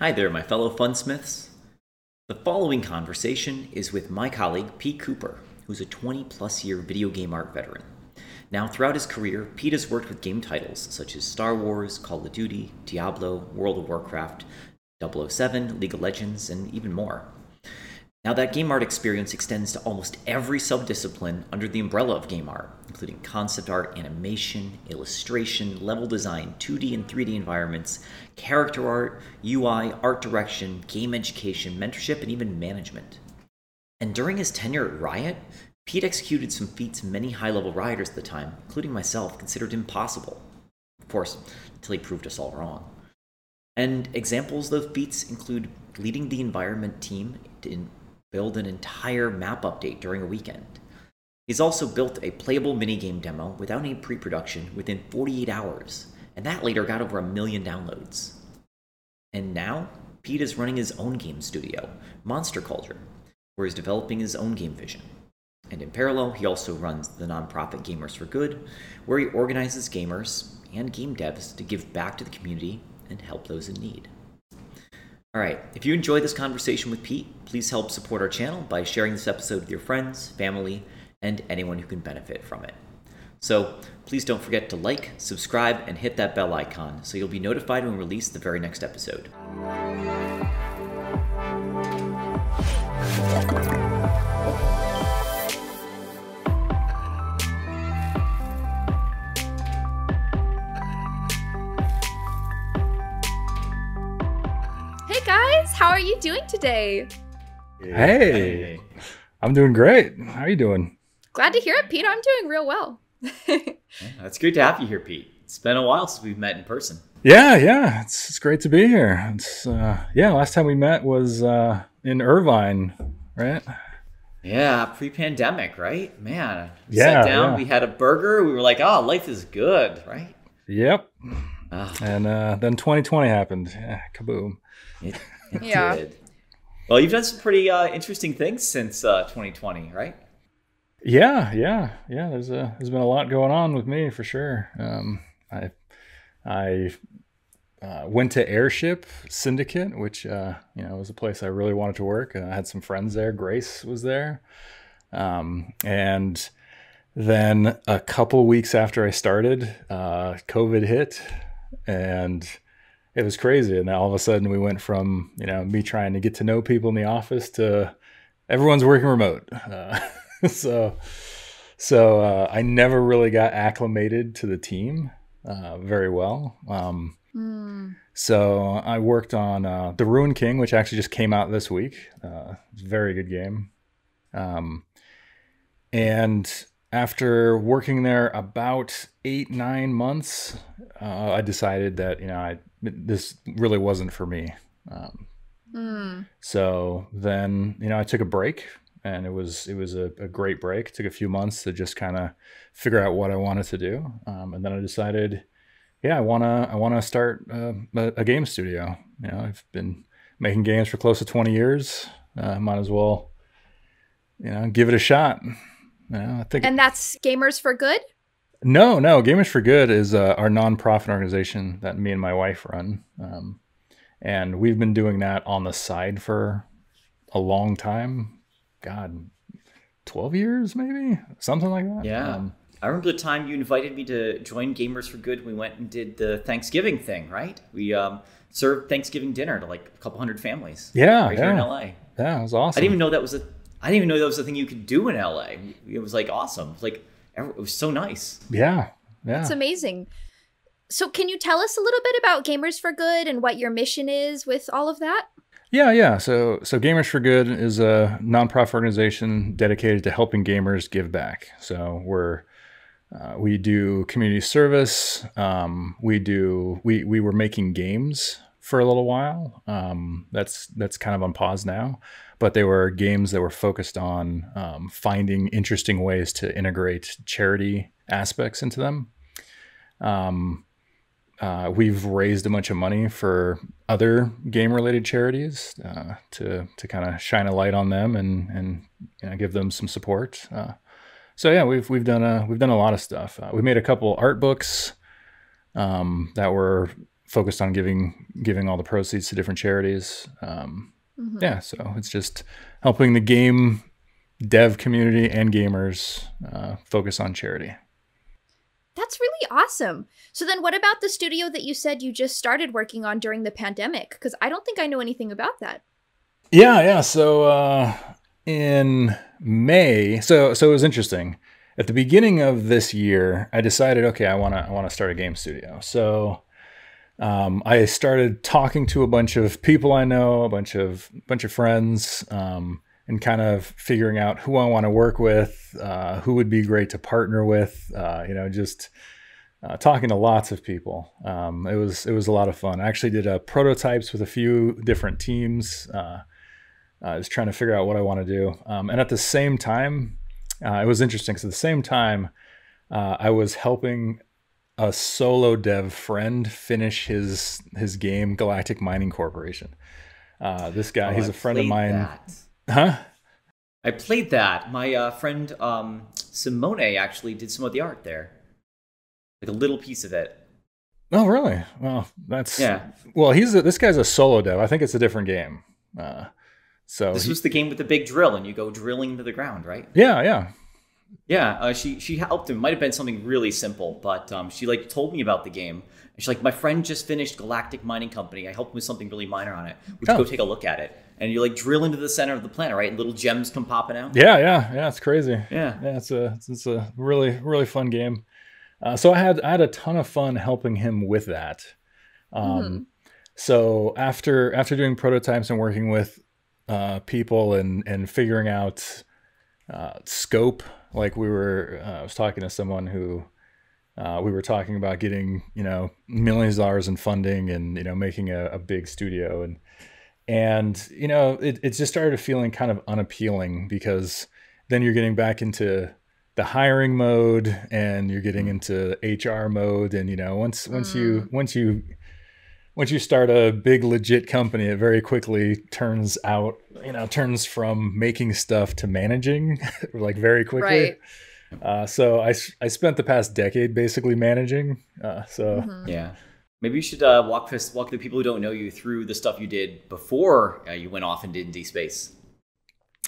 Hi there, my fellow funsmiths. The following conversation is with my colleague Peet Cooper, who's a 20 plus year video game art veteran. Now, throughout his career, Peet has worked with game titles such as Star Wars, Call of Duty, Diablo, World of Warcraft, 007, League of Legends, and even more. Now, that game art experience extends to almost every subdiscipline under the umbrella of game art, including concept art, animation, illustration, level design, 2D and 3D environments, character art, UI, art direction, game education, mentorship, and even management. And during his tenure at Riot, Peet executed some feats many high level rioters at the time, including myself, considered impossible. Of course, until he proved us all wrong. And examples of feats include leading the environment team to build an entire map update during a weekend. He's also built a playable minigame demo without any pre production within 48 hours, and that later got over a million downloads. And now, Peet is running his own game studio, Monster Cauldron, where he's developing his own game vision. And in parallel, he also runs the nonprofit Gamers for Good, where he organizes gamers and game devs to give back to the community and help those in need. All right, if you enjoyed this conversation with Peet, please help support our channel by sharing this episode with your friends, family, and anyone who can benefit from it. So please don't forget to like, subscribe, and hit that bell icon so you'll be notified when we release the very next episode. Guys. How are you doing today? Hey. hey. I'm doing great. How are you doing? Glad to hear it, Peet. I'm doing real well. yeah, that's great to have you here, Peet. It's been a while since we've met in person. Yeah, yeah. It's, it's great to be here. It's uh, yeah, last time we met was uh, in Irvine, right? Yeah, pre-pandemic, right? Man, yeah, sat down, yeah. we had a burger, we were like, "Oh, life is good," right? Yep. Oh. And uh, then 2020 happened. Yeah, kaboom. It, it yeah. did. Well, you've done some pretty uh, interesting things since uh, 2020, right? Yeah, yeah, yeah. There's a there's been a lot going on with me for sure. Um, I I uh, went to Airship Syndicate, which uh, you know was a place I really wanted to work. I had some friends there. Grace was there, um, and then a couple weeks after I started, uh, COVID hit, and it was crazy. And all of a sudden, we went from you know me trying to get to know people in the office to everyone's working remote. Uh, so so uh, I never really got acclimated to the team uh, very well. Um, mm. So I worked on uh, the Ruin King, which actually just came out this week. Uh, very good game. Um, and after working there about eight nine months, uh, I decided that you know I this really wasn't for me. Um, mm. So then you know I took a break, and it was it was a, a great break. It took a few months to just kind of figure out what I wanted to do, um, and then I decided, yeah, I wanna I wanna start uh, a, game studio. You know, I've been making games for close to twenty years. Uh, might as well, you know, give it a shot. Yeah, I think. And that's Gamers for Good. No, no, Gamers for Good is uh, our nonprofit organization that me and my wife run, um, and we've been doing that on the side for a long time. God, twelve years, maybe something like that. Yeah. Um, I remember the time you invited me to join Gamers for Good. We went and did the Thanksgiving thing, right? We um, served Thanksgiving dinner to like a couple hundred families. Yeah, right yeah. here in LA. Yeah, it was awesome. I didn't even know that was a I didn't even know that was a thing you could do in LA. It was like awesome. Like it was so nice. Yeah, yeah, it's amazing. So, can you tell us a little bit about Gamers for Good and what your mission is with all of that? Yeah, yeah. So, so Gamers for Good is a nonprofit organization dedicated to helping gamers give back. So, we're uh, we do community service. Um, we do we we were making games for a little while. Um, that's that's kind of on pause now, but they were games that were focused on um, finding interesting ways to integrate charity aspects into them. Um, uh, we've raised a bunch of money for other game related charities uh, to to kind of shine a light on them and and you know, give them some support. Uh, so yeah, we've we've done a we've done a lot of stuff. Uh, we made a couple art books um, that were focused on giving giving all the proceeds to different charities. Um, mm-hmm. Yeah, so it's just helping the game dev community and gamers uh, focus on charity. That's really awesome. So then what about the studio that you said you just started working on during the pandemic? Because I don't think I know anything about that. Yeah, yeah. So uh, in May, so so it was interesting. At the beginning of this year, I decided, okay, I want to I want to start a game studio. So um, I started talking to a bunch of people I know, a bunch of bunch of friends, um, and kind of figuring out who I want to work with, uh, who would be great to partner with. Uh, you know, just uh, talking to lots of people. Um, it was it was a lot of fun. I actually did uh, prototypes with a few different teams. Uh, I was trying to figure out what I want to do, um, and at the same time, uh, it was interesting. So at the same time, I was helping a solo dev friend finish his his game Galactic Mining Corporation. this guy, oh, he's a friend of mine. That. Huh? I played that. My uh, friend um, Simone actually did some of the art there, like a little piece of it. Oh, really? Well, that's yeah. Well, he's a, this guy's a solo dev. I think it's a different game. Uh, so this he, was the game with the big drill, and you go drilling to the ground, right? Yeah, yeah, yeah. Uh, she she helped him. Might have been something really simple, but um, she like told me about the game. And she's like, my friend just finished Galactic Mining Company. I helped him with something really minor on it. Would you oh. go take a look at it? and you like drill into the center of the planet, right? And little gems come popping out. Yeah, yeah, yeah. It's crazy. Yeah, yeah. It's a it's a really really fun game. Uh, so I had I had a ton of fun helping him with that. Um, mm-hmm. So after after doing prototypes and working with uh, people and and figuring out uh, scope, like we were, uh, I was talking to someone who. Uh, we were talking about getting, you know, millions of dollars in funding and, you know, making a, a big studio. And and you know it, it just started feeling kind of unappealing because then you're getting back into the hiring mode and you're getting into hr mode and you know once once mm. you once you once you start a big legit company it very quickly turns out you know turns from making stuff to managing like very quickly right. Uh, so I, I spent the past decade basically managing. Uh, so mm-hmm. yeah, Maybe you should uh, walk walk the people who don't know you through the stuff you did before uh, you went off and did D Space.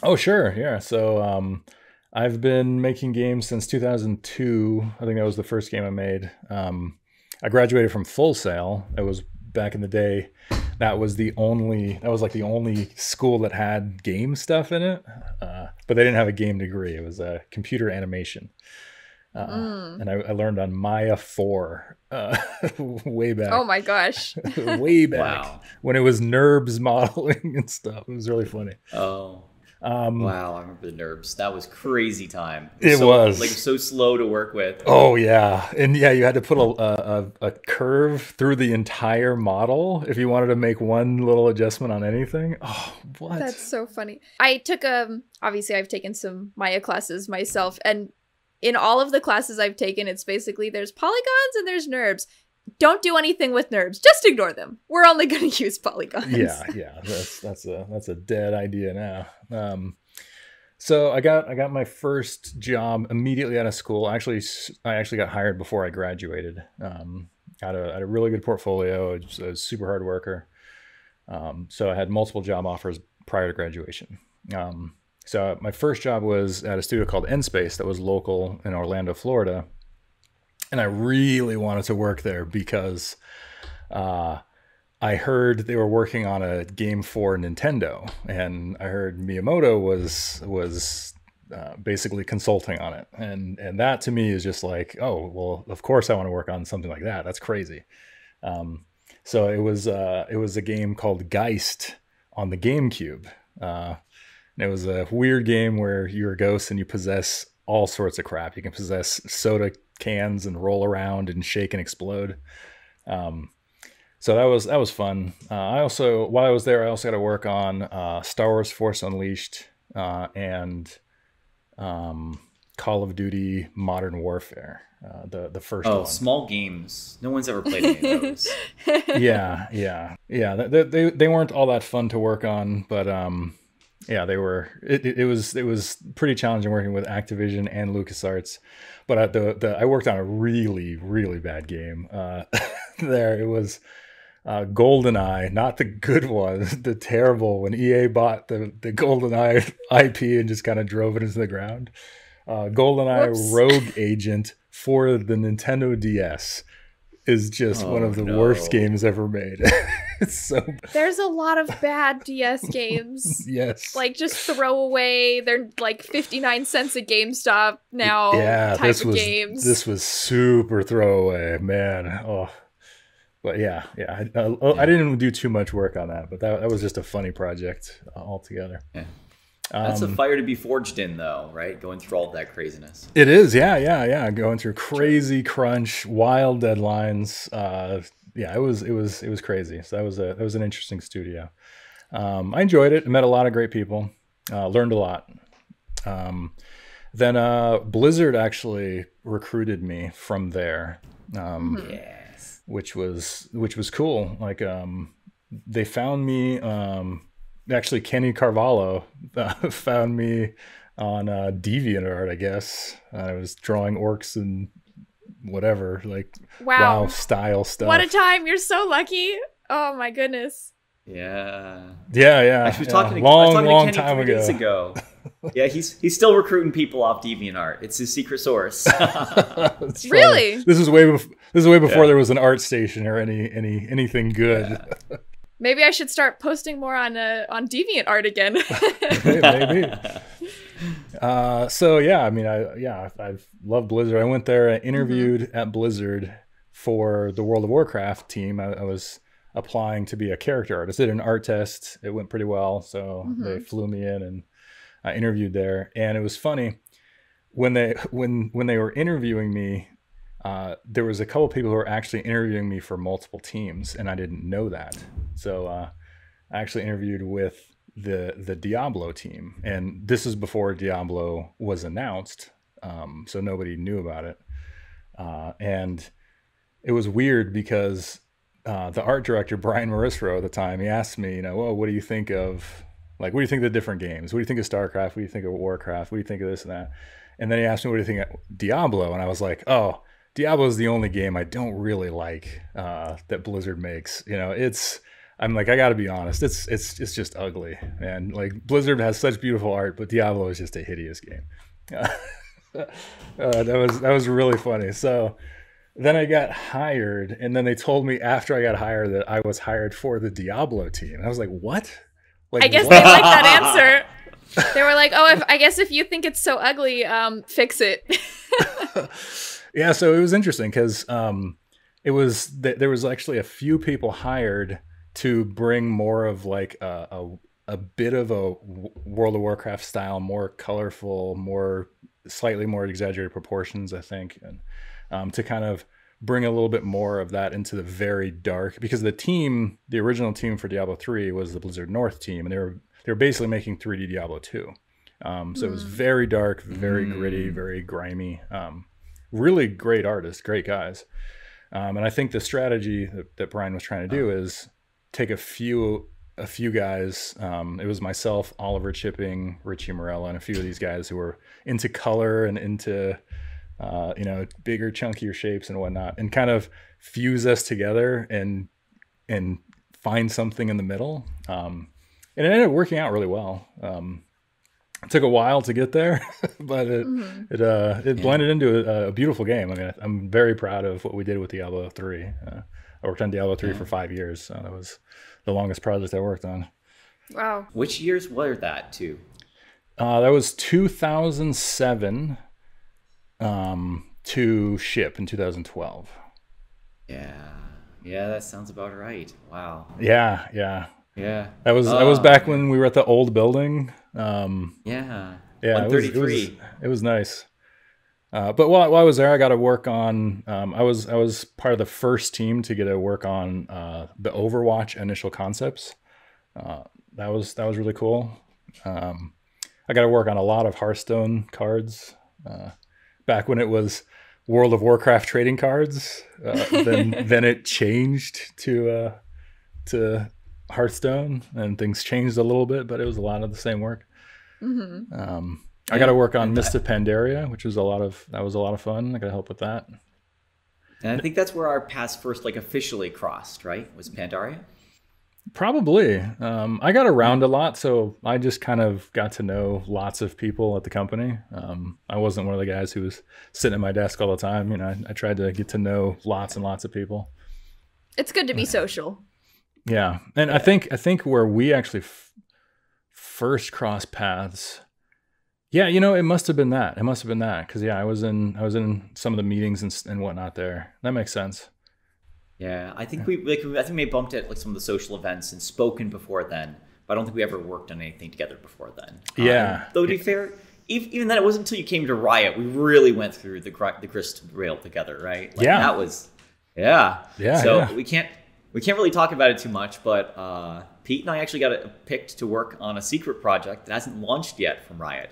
Oh sure, yeah. So um, I've been making games since 2002. I think that was the first game I made. Um, I graduated from Full Sail. It was back in the day. That was the only. That was like the only school that had game stuff in it, uh, but they didn't have a game degree. It was a computer animation. Uh, mm. And I, I, learned on Maya 4 uh, way back. Oh my gosh. way back. Wow. When it was NURBS modeling and stuff. It was really funny. Oh. Um, wow, I remember the NURBS. That was crazy time. It, so, was like so slow to work with. Oh yeah, and yeah, you had to put a, a, a curve through the entire model if you wanted to make one little adjustment on anything. Oh, what? That's so funny. I took um obviously I've taken some Maya classes myself, and in all of the classes I've taken, it's basically there's polygons and there's NURBS. Don't do anything with NURBS. Just ignore them. We're only going to use polygons. Yeah, yeah. That's that's a that's a dead idea now. Um, so I got I got my first job immediately out of school. Actually, I actually got hired before I graduated. Um, had a had a really good portfolio. I was a super hard worker. Um, so I had multiple job offers prior to graduation. Um, so my first job was at a studio called N-Space that was local in Orlando, Florida, and I really wanted to work there because uh, I heard they were working on a game for Nintendo, and I heard Miyamoto was was uh, basically consulting on it, and and that to me is just like, oh well, of course I want to work on something like that. That's crazy. Um, so it was uh, it was a game called Geist on the GameCube. Uh, and it was a weird game where you're a ghost and you possess all sorts of crap. You can possess soda cans and roll around and shake and explode. Um, so that was that was fun. Uh, I also while I was there, I also got to work on uh, Star Wars Force Unleashed uh, and um, Call of Duty Modern Warfare. Uh, the the first oh one. small games no one's ever played any of those yeah yeah yeah they, they, they weren't all that fun to work on but um yeah, they were. It, it, was it was pretty challenging working with Activision and LucasArts, but the the I worked on a really really bad game. Uh, there it was. uh, GoldenEye, not the good one, the terrible when EA bought the the GoldenEye IP and just kind of drove it into the ground. Uh, GoldenEye Whoops. Rogue Agent for the Nintendo DS is just one Oh, of the no. worst games ever made. it's so There's a lot of bad DS games. yes, Like just throw away. They're like 59 cents at GameStop now. yeah, type this of was games. this was super throwaway, man. Oh, but yeah, yeah, I, I, I didn't do too much work on that, but that, that was just a funny project uh, altogether. Yeah. That's Um, a fire to be forged in, though, right? Going through all of that craziness. It is, yeah, yeah, yeah. Going through crazy crunch, wild deadlines. Uh, yeah, it was, it was, it was crazy. So that was a, that was an interesting studio. Um, I enjoyed it. I met a lot of great people. Uh, learned a lot. Um, then uh, Blizzard actually recruited me from there, um, Mhm. Yes. which was which was cool. Like um, they found me. Um, actually, Kenny Carvalho uh, found me on uh, DeviantArt. I guess I was drawing orcs and whatever, like wow. WoW style stuff. What a time. You're so lucky. Oh my goodness. Yeah. yeah, yeah. Actually, yeah. talking to, long, I talking long to Kenny time three ago. days ago. yeah, he's he's still recruiting people off DeviantArt. It's his secret source. It's funny. Really? This is way before. This is way before Yeah. there was an ArtStation or any any anything good. Maybe I should start posting more on uh, on DeviantArt again. Maybe. Uh, so yeah, I mean, I yeah, I, I've loved Blizzard. I went there, I interviewed at Blizzard for the World of Warcraft team. I, I was applying to be a character artist. Did an art test. It went pretty well, so they flew me in and I interviewed there. And it was funny when they when when they were interviewing me. Uh, there was a couple people who were actually interviewing me for multiple teams, and I didn't know that. So uh, I actually interviewed with the the Diablo team, and this is before Diablo was announced, um, so nobody knew about it. Uh, and it was weird because uh, the art director Brian Morrisroe at the time he asked me, you know, well, what do you think of like what do you think of the different games? What do you think of StarCraft? What do you think of Warcraft? What do you think of this and that? And then he asked me, what do you think of Diablo? And I was like, oh. Diablo is the only game I don't really like uh, that Blizzard makes. You know, it's I'm like I got to be honest, it's it's it's just ugly, and like Blizzard has such beautiful art, but Diablo is just a hideous game. uh, that was that was really funny. So then I got hired, and then they told me after I got hired that I was hired for the Diablo team. And I was like, what? Like, I guess what? they like that answer. They were like, "Oh, if I guess if you think it's so ugly, um, fix it." yeah so it was interesting because um it was th- there was actually a few people hired to bring more of like a, a, a bit of a W- world of warcraft style more colorful more slightly more exaggerated proportions i think and um, to kind of bring a little bit more of that into the very dark because the team the original team for diablo 3 was the blizzard north team and they were they were basically making 3d diablo 2 um, so it was very dark very gritty very grimy um, really great artists, great guys. Um, and I think the strategy that, that Brian was trying to do is take a few a few guys. Um, it was myself, Oliver Chipping, Richie Morella, and a few of these guys who were into color and into uh, you know bigger, chunkier shapes and whatnot, and kind of fuse us together and and find something in the middle. Um, and it ended up working out really well. Um, it took a while to get there, but it Mhm. it uh it blended into a, a beautiful game. I mean, I'm very proud of what we did with Diablo three. Uh, I worked on Diablo three for five years, so that was the longest project I worked on. Wow. Which years were that too? Uh, that was 2007 um, to ship in 2012. Yeah. Yeah, that sounds about right. Wow. Yeah, yeah. Yeah. That was that was Oh, back when we were at the old building. Um, Yeah. yeah, it was, it was it was nice. Uh, but while, while I was there, I got to work on. Um, I was I was part of the first team to get to work on uh, the Overwatch initial concepts. Uh, that was that was really cool. Um, I got to work on a lot of Hearthstone cards. Uh, back when it was World of Warcraft trading cards, uh, then then it changed to uh, to Hearthstone, and things changed a little bit, but it was a lot of the same work. hmm Um, I got to work on Mist of Pandaria, which was a lot of that was a lot of fun. I got to help with that. And I think that's where our paths first like officially crossed, right? Was Pandaria? Probably. Um, I got around a lot, so I just kind of got to know lots of people at the company. Um, I wasn't one of the guys who was sitting at my desk all the time. You know, I, I tried to get to know lots and lots of people. It's good to be social. Yeah, and I think I think where we actually f- first crossed paths. Yeah, you know, it must have been that. It must have been that because yeah, I was in I was in some of the meetings and, and whatnot there. That makes sense. Yeah, I think we like I think we bumped at like some of the social events and spoken before then, but I don't think we ever worked on anything together before then. Yeah. Um, though to be fair, even, then, it wasn't until you came to Riot we really went through the the grist rail together, right? Like, Yeah. that was yeah. Yeah, So yeah. we can't we can't really talk about it too much, but uh, Peet and I actually got it picked to work on a secret project that hasn't launched yet from Riot.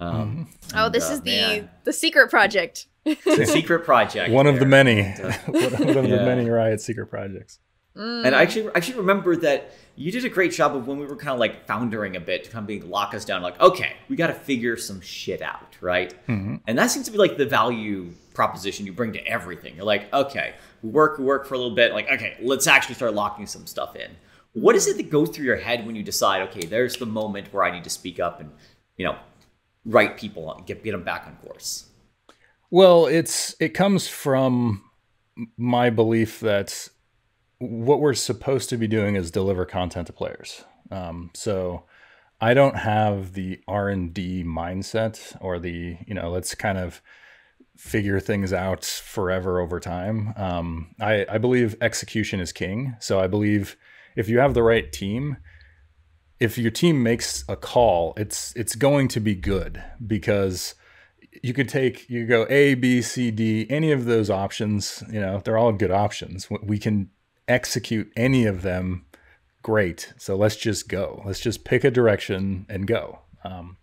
Um, Oh, and, this uh, is the man, the secret project. it's a secret project. One of the there. many, uh, one of the Yeah. many Riot secret projects. And I actually, I actually remember that you did a great job of when we were kind of like foundering a bit to kind of being lock us down, like, okay, we got to figure some shit out, right? And that seems to be like the value proposition you bring to everything. You're like, okay, we work, work for a little bit, like, okay, let's actually start locking some stuff in. What is it that goes through your head when you decide, okay, there's the moment where I need to speak up and, you know, write people on, get get them back on course? Well, it's it comes from my belief that what we're supposed to be doing is deliver content to players. Um, so I don't have the R and D mindset or the you know let's kind of figure things out forever over time. Um, I, I believe execution is king. So I believe if you have the right team, if your team makes a call, it's it's going to be good because you could take you go A, B, C, D, any of those options. You know, they're all good options. We can execute any of them. Great. So let's just go. Let's just pick a direction and go. Um,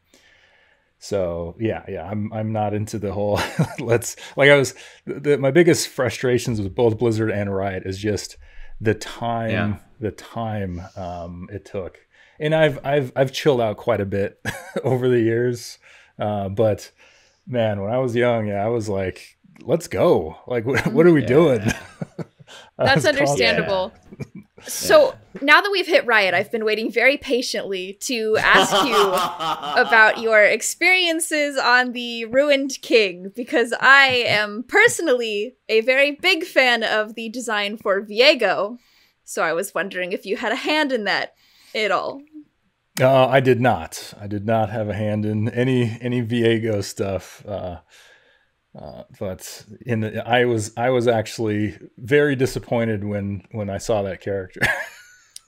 so yeah, yeah, I'm I'm not into the whole let's like I was the, my biggest frustrations with both Blizzard and Riot is just the time Yeah. the time um, it took. And I've I've I've chilled out quite a bit over the years. Uh, but man, when I was young, yeah, I was like, let's go. Like what, what are we Yeah. doing? That's was constantly- understandable. So now that we've hit Riot, I've been waiting very patiently to ask you about your experiences on the Ruined King because I am personally a very big fan of the design for Viego. So I was wondering if you had a hand in that at all. Uh, I did not. I did not have a hand in any any Viego stuff. Uh, uh, but in the, I was I was actually very disappointed when when I saw that character.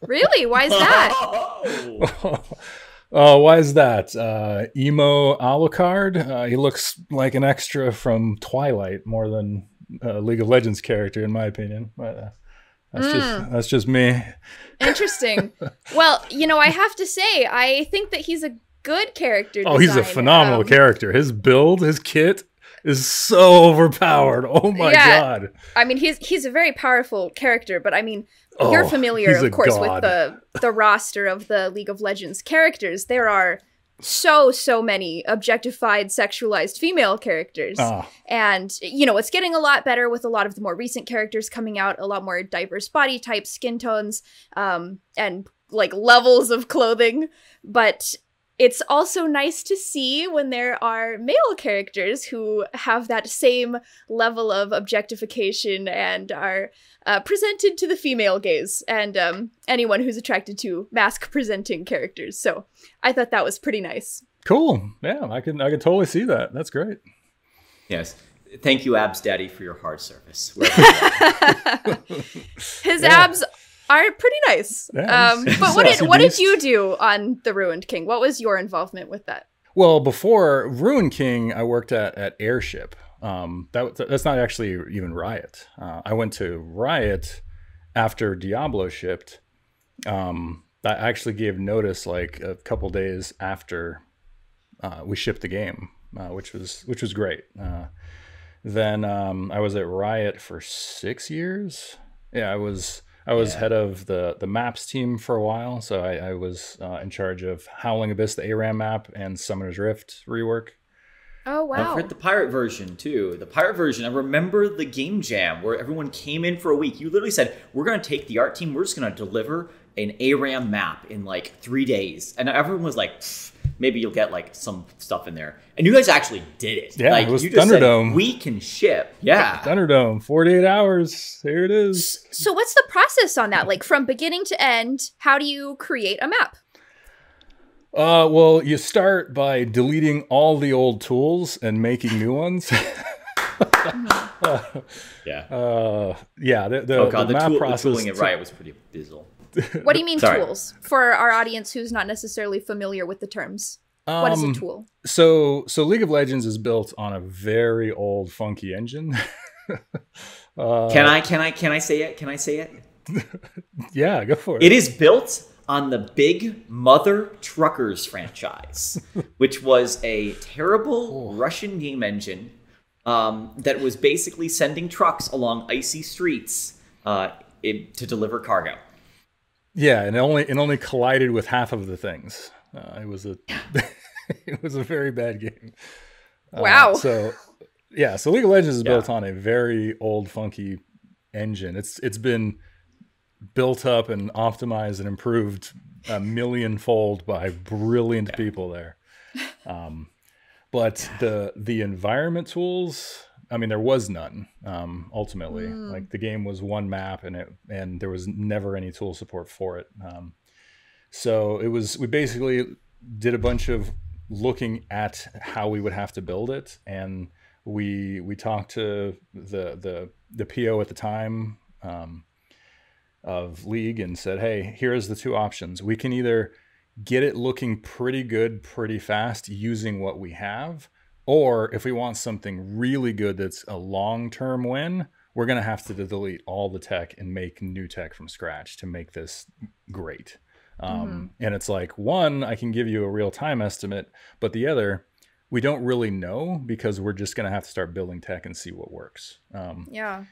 Really? Why is that? Oh. Oh, why is that? Uh, emo Alucard. Uh, he looks like an extra from Twilight more than a League of Legends character, in my opinion. But uh, that's just that's just me. Interesting. Well, you know, I have to say, I think that he's a good character. Oh, he's a phenomenal Um, character. His build, his kit is so overpowered. Oh my Yeah. god. I mean, he's he's a very powerful character, but I mean, you're Oh, familiar, of course, with the the roster of the League of Legends characters. There are so so many objectified, sexualized female characters, Ah, and you know it's getting a lot better with a lot of the more recent characters coming out. A lot more diverse body types, skin tones, um, and like levels of clothing. But it's also nice to see when there are male characters who have that same level of objectification and are uh, presented to the female gaze and um, anyone who's attracted to masc presenting characters. So I thought that was pretty nice. cool. Yeah, I can I can totally see that. That's great. yes. Thank you, Abs Daddy, for your hard service. wherever you are. His Yeah. abs are pretty nice. Um, but what did what did you do on the Ruined King? What was your involvement with that? Well, before Ruin King, I worked at at Airship. Um, that that's not actually even Riot. Uh, I went to Riot after Diablo shipped. Um, I actually gave notice like a couple days after uh, we shipped the game, uh, which was which was great. Uh, then um, I was at Riot for six years. Yeah, I was I was Yeah. head of the the maps team for a while, so I, I was uh, in charge of Howling Abyss, the ARAM map, and Summoner's Rift rework. Oh Don't wow. forget the pirate version too. The pirate version. I remember the game jam where everyone came in for a week. You literally said, "We're going to take the art team. We're just going to deliver an ARAM map in like three days," and everyone was like, "Pfft, "Maybe you'll get like some stuff in there." And you guys actually did it. Yeah, like, it was you just said, Thunderdome. we can ship. Yeah. Thunderdome, 48 hours. Here it is. So what's the process on that? Like from beginning to end, how do you create a map? Uh, well, you start by deleting all the old tools and making new ones. yeah. uh, yeah, the, the, oh god, the the, map tool, the process. tooling it right was pretty bizzle. What do you mean Sorry. tools? For our audience who's not necessarily familiar with the terms. What is a Um, tool? So, so League of Legends is built on a very old, funky engine. uh, Can I? Can I? Can I say it? Can I say it? Yeah, go for it. It is built on the Big Mutha Truckers franchise, which was a terrible Russian game engine um, that was basically sending trucks along icy streets uh, it, to deliver cargo. Yeah, and it only it only collided with half of the things. Uh, it was a it was a very bad game. Uh, Wow. so yeah, so League of Legends is Yeah. built on a very old, funky engine. It's it's been built up and optimized and improved a millionfold by brilliant people there. Um, but the the environment tools, I mean, there was none. Um, ultimately, Mm. like the game was one map, and it and there was never any tool support for it. Um, so it was we basically did a bunch of looking at how we would have to build it, and we we talked to the the the PO at the time. Um, of league and said, "Hey, here's the two options. We can either get it looking pretty good pretty fast using what we have, or if we want something really good that's a long-term win, we're going to have to delete all the tech and make new tech from scratch to make this great." Um, And it's like one, I can give you a real time estimate, but the other, we don't really know because we're just going to have to start building tech and see what works. Um, Yeah.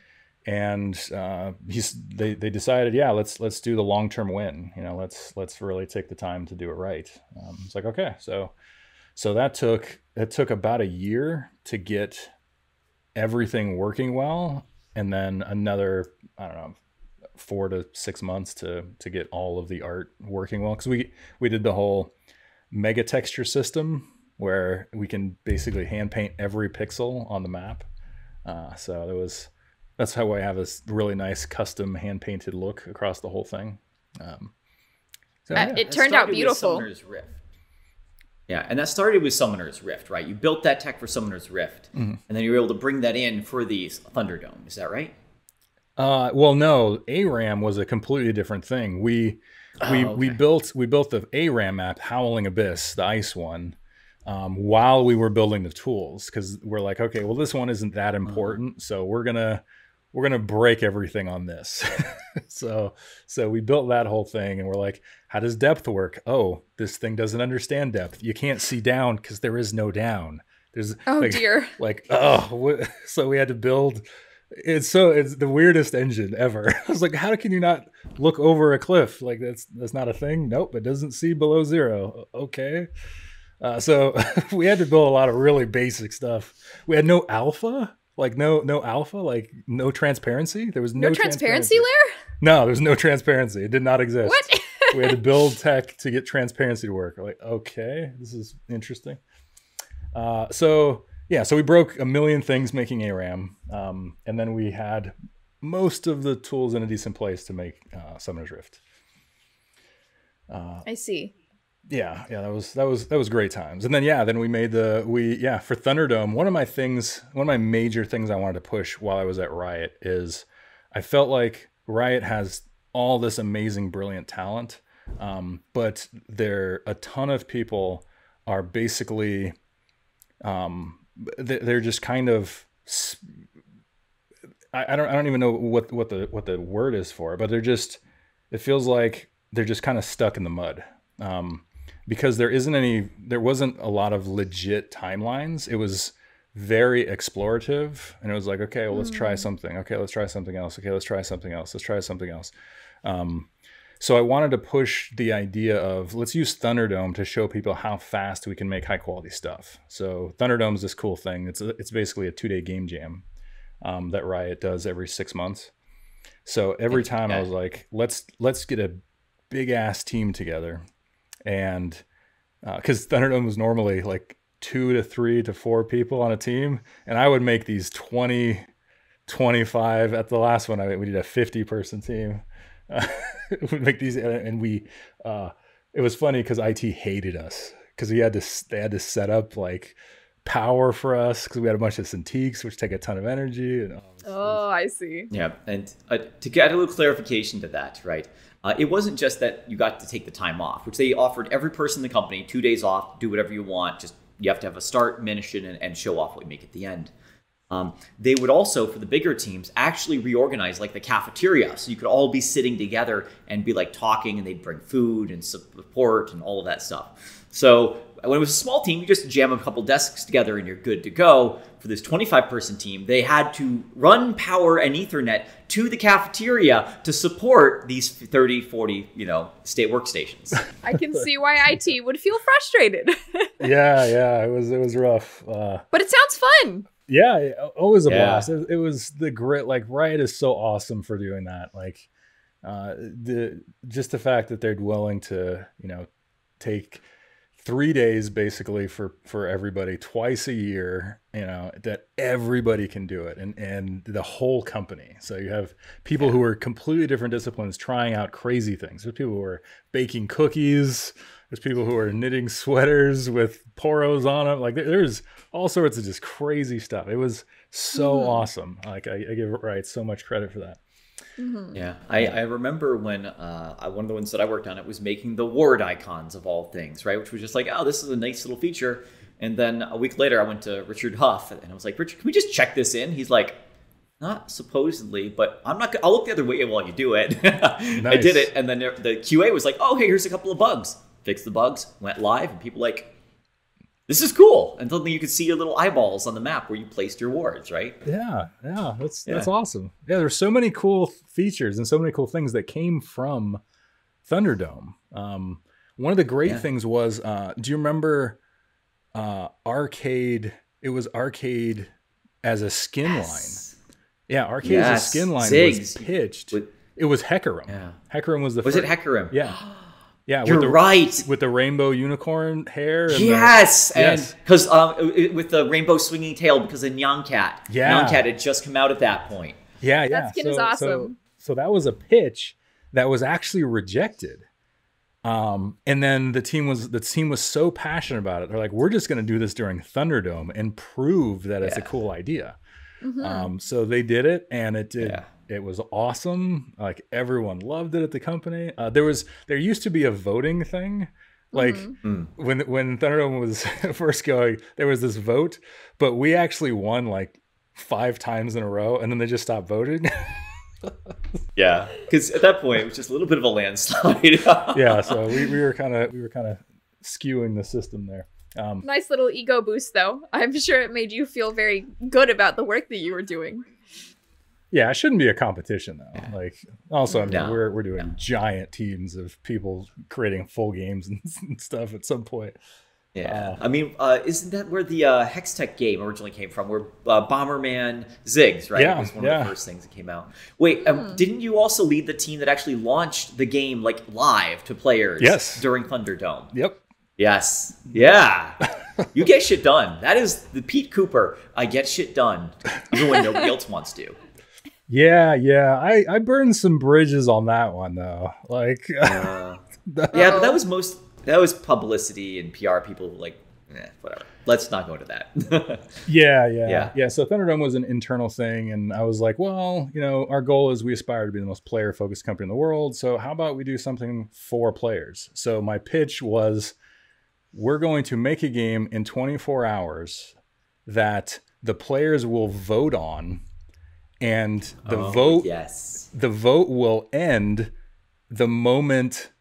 and uh, he's they, they decided yeah let's let's do the long term win you know let's let's really take the time to do it right um, it's like okay so so that took it took about a year to get everything working well and then another i don't know four to six months to to get all of the art working well because we we did the whole mega texture system where we can basically hand paint every pixel on the map uh, so that was that's how I have this really nice custom hand painted look across the whole thing. Um, so, Uh, yeah. it turned out beautiful. Summoner's Rift. Yeah, and that started with Summoner's Rift, right? You built that tech for Summoner's Rift, Mm-hmm. and then you were able to bring that in for the Thunderdome. Is that right? Uh, well, no, ARAM was a completely different thing. We we Oh, we okay. built we built the ARAM map, Howling Abyss, the ice one, um, while we were building the tools because we're like, okay, well, this one isn't that Uh-huh. important, so we're gonna we're gonna break everything on this. so so we built that whole thing, and we're like, how does depth work? Oh, this thing doesn't understand depth. You can't see down because there is no down. There's Oh like, dear. like oh so we had to build it's so it's the weirdest engine ever i was like how can you not look over a cliff like that's that's not a thing nope it doesn't see below zero. okay uh, so we had to build a lot of really basic stuff we had no alpha like no no alpha like no transparency there was no, No transparency layer? no there's no transparency it did not exist What? we had to build tech to get transparency to work. We're like, okay, this is interesting. Uh, so yeah, so we broke a million things making ARAM, um, and then we had most of the tools in a decent place to make uh, Summoner's Rift. Uh, I see. Yeah, yeah, that was that was that was great times. And then yeah, then we made the we yeah for Thunderdome. One of my things, one of my major things I wanted to push while I was at Riot is I felt like Riot has all this amazing, brilliant talent, um, but there a ton of people are basically um, they- they're just kind of I don't I don't even know what what the what the word is for, it, but they're just it feels like they're just kind of stuck in the mud. Um, because there isn't any there wasn't a lot of legit timelines. It was very explorative and it was like, okay, well let's try something. Okay, let's try something else. Okay, let's try something else. Let's try something else. Um, so I wanted to push the idea of let's use Thunderdome to show people how fast we can make high quality stuff. So Thunderdome is this cool thing. It's a, it's basically a two day game jam um, that Riot does every six months. So every time I was like, let's let's get a big ass team together, and because uh, Thunderdome was normally like two to three to four people on a team, and I would make these 20, 25. At the last one, I we did a fifty person team. Uh, we make these, and we. Uh, it was funny because IT hated us because we had to they had to set up like power for us because we had a bunch of Cintiqs, which take a ton of energy. And, oh, oh I see. Yeah, and uh, to get a little clarification to that, right? Uh, it wasn't just that you got to take the time off, which they offered every person in the company two days off, do whatever you want. Just you have to have a start, mission, and, and show off what you make at the end. Um, they would also, for the bigger teams, actually reorganize like the cafeteria, so you could all be sitting together and be like talking, and they'd bring food and support and all of that stuff. So when it was a small team, you just jam a couple desks together and you're good to go. For this 25 person team, they had to run power and Ethernet to the cafeteria to support these 30, 40, you know, state workstations. I can see why IT would feel frustrated. yeah, yeah, it was it was rough. Uh, but it sounds fun. Yeah, always a yeah. blast. It, it, was the grit. Like Riot is so awesome for doing that. Like uh, the just the fact that they're willing to, you know, take three days basically for for everybody twice a year you know that everybody can do it and and the whole company. So you have people who are completely different disciplines trying out crazy things. There's people who are baking cookies. There's people who are knitting sweaters with poros on them like there's all sorts of just crazy stuff. It was so mm. awesome. Like I, I give Riot so much credit for that Mm-hmm. Yeah, I, I remember when uh, one of the ones that I worked on it was making the ward icons of all things, right? Which was just like, oh, this is a nice little feature. And then a week later, I went to Richard Huff and I was like, Richard, can we just check this in? He's like, not supposedly, but I'm not. I'll look the other way while you do it. nice. I did it, and then the QA was like, "Oh, hey, here's a couple of bugs. Fix the bugs." Went live, and people like, this is cool. And suddenly you could see your little eyeballs on the map where you placed your wards, right? Yeah, yeah, that's yeah. that's awesome. Yeah, there's so many cool features and so many cool things that came from Thunderdome. Um, one of the great yeah. things was, uh, do you remember uh, arcade? It was arcade as a skin yes. line. Yeah, arcade yes. as a skin line Ziggs. was pitched. With, it was Hecarim. Yeah, Hecarim was the. Was first, it Hecarim? Yeah. Yeah, you're with the, right. With the rainbow unicorn hair. yes, the, and because um, with the rainbow swinging tail because of Nyan Cat. Yeah, Nyan Cat had just come out at that point. Yeah, yeah. That skin so, is awesome. So, so that was a pitch that was actually rejected. Um, and then the team was the team was so passionate about it. They're like, we're just going to do this during Thunderdome and prove that it's yeah. a cool idea. Mm-hmm. Um, so they did it, and it did. Yeah it was awesome. Like everyone loved it at the company. Uh, there was there used to be a voting thing. Like mm-hmm. Mm. when when Thunderdome was first going, there was this vote, but we actually won like five times in a row, and then they just stopped voting. yeah, because at that point it was just a little bit of a landslide. yeah, so we, we were kind of we were kind of skewing the system there. Um, nice little ego boost, though. I'm sure it made you feel very good about the work that you were doing. Yeah, it shouldn't be a competition though. Yeah. Like also, I mean, no. we're we're doing no. giant teams of people creating full games and stuff at some point. Yeah, uh, I mean, uh, isn't that where the uh, Hextech game originally came from? Where uh, Bomberman Ziggs, right? Yeah, it was one yeah. of the first things that came out. Wait, um, hmm. didn't you also lead the team that actually launched the game like live to players? Yes. during Thunderdome. Yep. Yes. Yeah. you get shit done. That is the Peet Cooper. I get shit done, even when nobody else wants to. Yeah, yeah. I I burned some bridges on that one though. Like uh, Yeah, but that was most that was publicity and PR people like eh, whatever. Let's not go into that. yeah, yeah, yeah, yeah. So Thunderdome was an internal thing, and I was like, well, you know, our goal is we aspire to be the most player-focused company in the world. So how about we do something for players? So my pitch was, we're going to make a game in 24 hours that the players will vote on and the oh, vote yes the vote will end the moment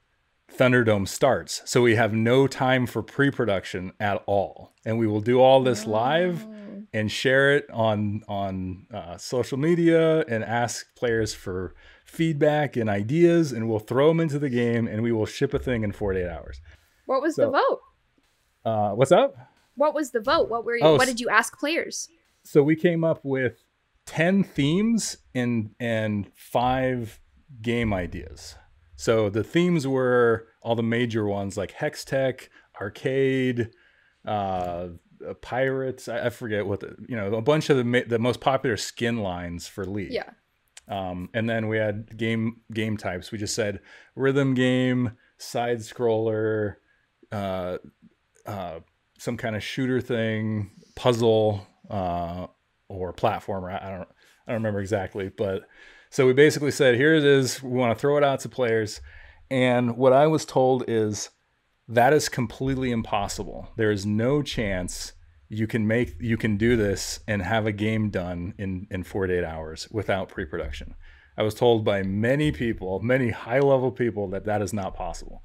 Thunderdome starts. So we have no time for pre-production at all. And we will do all this live and share it on on uh, social media and ask players for feedback and ideas, and we'll throw them into the game, and we will ship a thing in 48 hours. What was So- the vote? Uh, what's up? What was the vote? What were you, Oh, what did you ask players? So we came up with 10 themes and and five game ideas. So the themes were all the major ones like Hextech, arcade, uh, pirates. I, I forget what the you know a bunch of the ma- the most popular skin lines for League. Yeah. Um, and then we had game game types. We just said rhythm game, side scroller, uh, uh, some kind of shooter thing, puzzle, uh, or platformer. I don't I don't remember exactly, but so we basically said here it is. We want to throw it out to players, and what I was told is that is completely impossible. There is no chance you can make you can do this and have a game done in in 48 hours without pre-production. I was told by many people, many high-level people that that is not possible.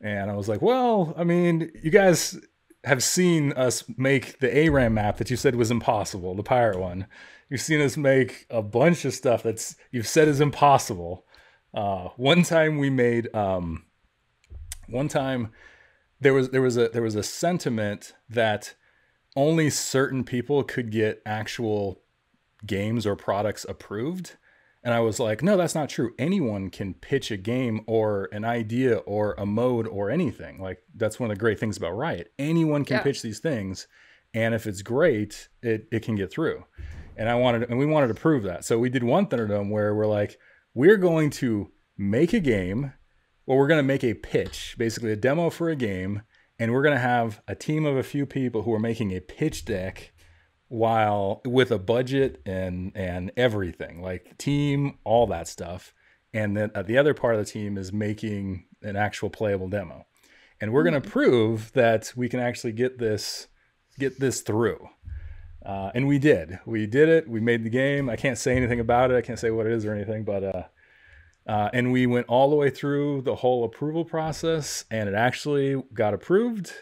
And I was like, "Well, I mean, you guys have seen us make the ARAM map that you said was impossible, the pirate one. You've seen us make a bunch of stuff that's you've said is impossible. Uh, one time we made um, one time there was there was a there was a sentiment that only certain people could get actual games or products approved and i was like no that's not true. Anyone can pitch a game or an idea or a mode or anything. Like that's one of the great things about riot. Anyone can Yeah. pitch these things and if it's great it, it can get through. And i wanted and we wanted to prove that. So we did one thunderdome where we're like we're going to make a game well, we're going to make a pitch, basically a demo for a game, and we're going to have a team of a few people who are making a pitch deck while with a budget and and everything, like team, all that stuff. And then uh, the other part of the team is making an actual playable demo. And we're going to prove that we can actually get this get this through. Uh, and we did. We did it. We made the game. I can't say anything about it. I can't say what it is or anything, but uh, uh, and we went all the way through the whole approval process, and it actually got approved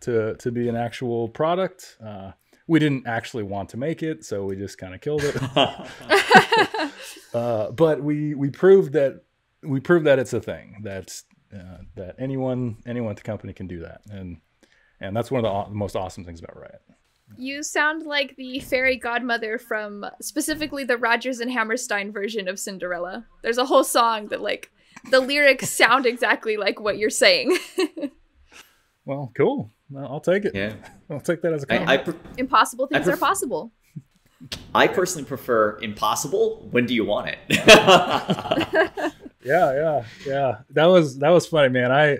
to to be an actual product. Uh, we didn't actually want to make it, so we just kind of killed it. uh, but we we proved that we proved that it's a thing that's uh, that anyone anyone at the company can do that, and and that's one of the aw- most awesome things about Riot. You sound like the fairy godmother from specifically the Rodgers and Hammerstein version of Cinderella. There's a whole song that like the lyrics sound exactly like what you're saying. Well, cool. Well, I'll take it. yeah. I'll take that as a compliment. I, I, pre- Impossible things pref- are possible. I personally prefer impossible. When do you want it? Yeah, yeah, yeah. That was that was funny, man. I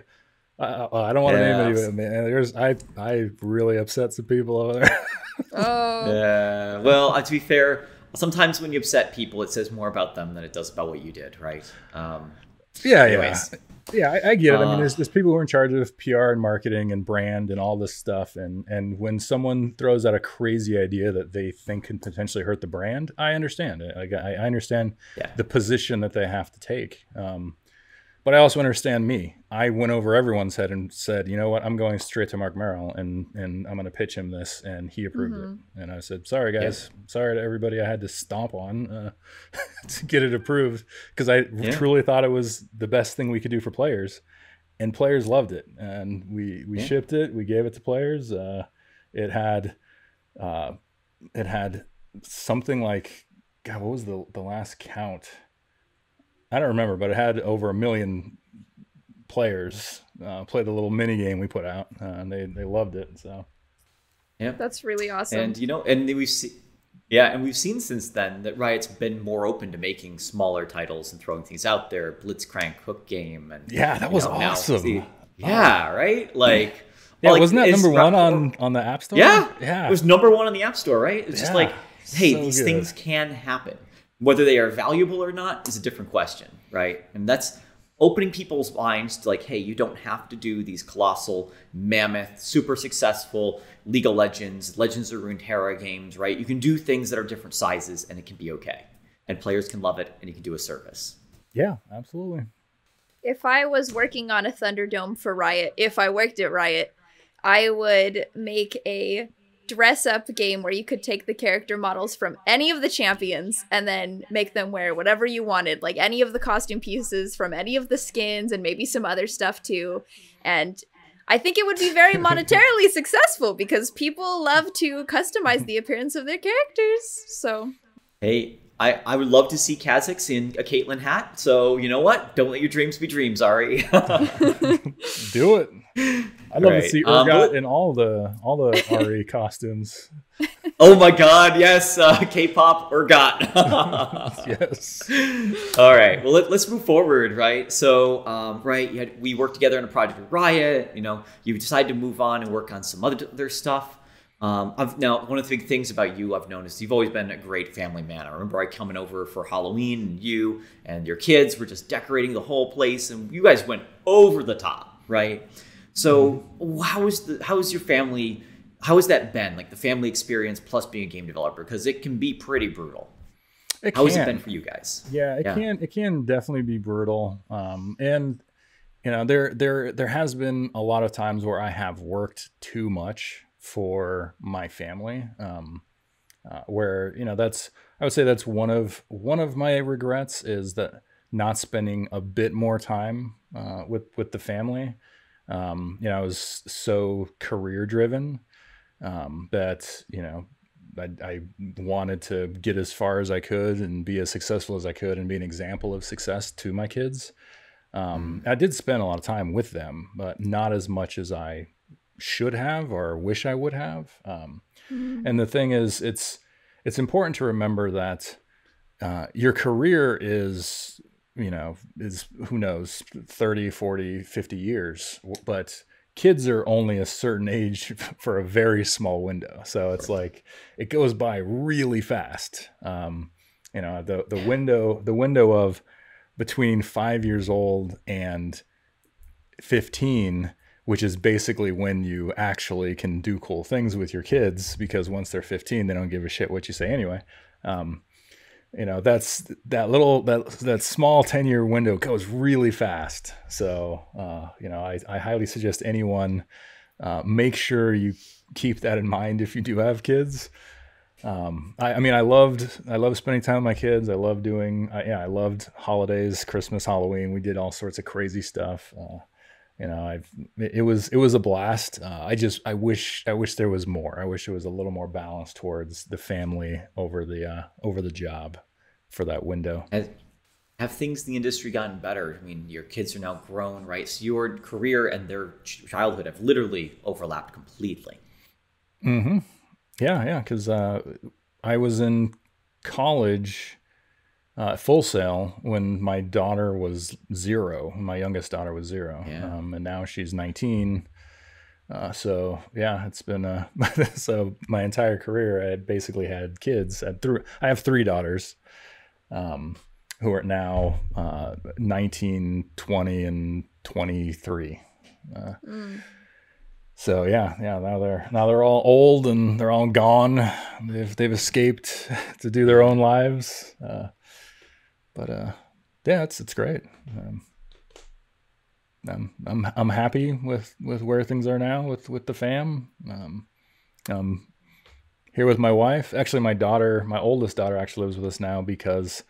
I, I don't want to Yeah. name any of it, man. There's I I really upset some people over there. Oh. Yeah. Well, uh, to be fair, sometimes when you upset people, it says more about them than it does about what you did, right? Um, yeah, anyways, yeah, yeah. I, I get it. I mean, Uh, there's there's people who are in charge of PR and marketing and brand and all this stuff, and and when someone throws out a crazy idea that they think can potentially hurt the brand, I understand. I, I understand Yeah. the position that they have to take. Um, but I also understand me. I went over everyone's head and said, you know what, I'm going straight to Marc Merrill and and I'm going to pitch him this, and he approved Mhm. it. And I said, sorry guys, sorry to everybody I had to stomp on uh, to get it approved because I Yeah. truly thought it was the best thing we could do for players, and players loved it. And we we Yeah. shipped it, we gave it to players. Uh, it had uh, it had something like God, what was the the last count? I don't remember, but it had over a million players uh, play the little mini game we put out, uh, and they they loved it. So yeah. That's really awesome. And you know, and we've seen, yeah, and we've seen since then that Riot's been more open to making smaller titles and throwing things out there. Blitzcrank Hook Game, and Yeah, that was know, awesome. the- yeah, right. Like, yeah, like, wasn't that number one on on the App Store? Yeah, yeah. It was number one on the App Store, right? It's just like, hey, so these good. things can happen. Whether they are valuable or not is a different question, right? And that's opening people's minds to like, hey, you don't have to do these colossal, mammoth, super successful League of Legends, Legends of Runeterra games, right? You can do things that are different sizes and it can be okay. And players can love it and you can do a service. yeah, absolutely. if I was working on a Thunderdome for Riot, if I worked at Riot, I would make a dress up game where you could take the character models from any of the champions and then make them wear whatever you wanted, like any of the costume pieces from any of the skins and maybe some other stuff too. And I think it would be very monetarily successful because people love to customize the appearance of their characters. So, hey, I, I would love to see Kha'Zix in a Caitlyn hat. So you know what? Don't let your dreams be dreams, Ari. Do it. I'd love right. to see Urgot um, in all the all the Ahri costumes. Oh my God! Yes, uh, K-pop Urgot. yes. All right. Well, let, us move forward. Right. So, um, right, had, we worked together on a project with Riot. You know, you decided to move on and work on some other, other stuff. Um, I've, now, one of the big things about you I've noticed, you've always been a great family man. I remember I coming over for Halloween, and you and your kids were just decorating the whole place, and you guys went over the top, right? So, how is the how is your family? How has that been? Like the family experience plus being a game developer, because it can be pretty brutal. It how can. has it been for you guys? Yeah, it yeah. can. It can definitely be brutal. Um, and you know, there there there has been a lot of times where I have worked too much for my family. Um, uh, where you know that's I would say that's one of one of my regrets is that not spending a bit more time uh, with with the family. Um, you know, I was so career driven um, that you know I, I, wanted to get as far as I could and be as successful as I could and be an example of success to my kids. Um, mm-hmm. I did spend a lot of time with them, but not as much as I should have or wish I would have. Um, mm-hmm. And the thing is, it's it's important to remember that uh, your career is you know is who knows 30 40 50 years but kids are only a certain age for a very small window so it's like it goes by really fast um, you know the the window the window of between five years old and 15 which is basically when you actually can do cool things with your kids because once they're 15 they don't give a shit what you say anyway. Um, you know that's that little that that small 10 year window goes really fast. So uh, you know I, I highly suggest anyone uh, make sure you keep that in mind if you do have kids. Um, I, I, mean i loved i love spending time with my kids. I love doing uh, yeah i loved holidays christmas halloween. We did all sorts of crazy stuff. Uh, you know i've it was it was a blast. Uh, i just i wish i wish there was more. I wish it was a little more balanced towards the family over the uh, over the job for that window. Has, have things in the industry gotten better? I mean your kids are now grown right? So your career and their childhood have literally overlapped completely. Mm-hmm. Yeah yeah because uh, i was in college uh, Full Sail when my daughter was zero. My youngest daughter was zero, yeah. um, and now she's 19. Uh, so yeah, it's been a so my entire career I had basically had kids. I, I have three daughters, um, who are now uh, 19, 20, and 23. Uh, mm. So yeah, yeah. Now they're now they're all old and they're all gone. They've they've escaped to do their own lives. Uh, but uh, yeah, it's it's great. Um, I'm I'm I'm happy with with where things are now with with the fam. Um, um, here with my wife. Actually, my daughter, my oldest daughter, actually lives with us now because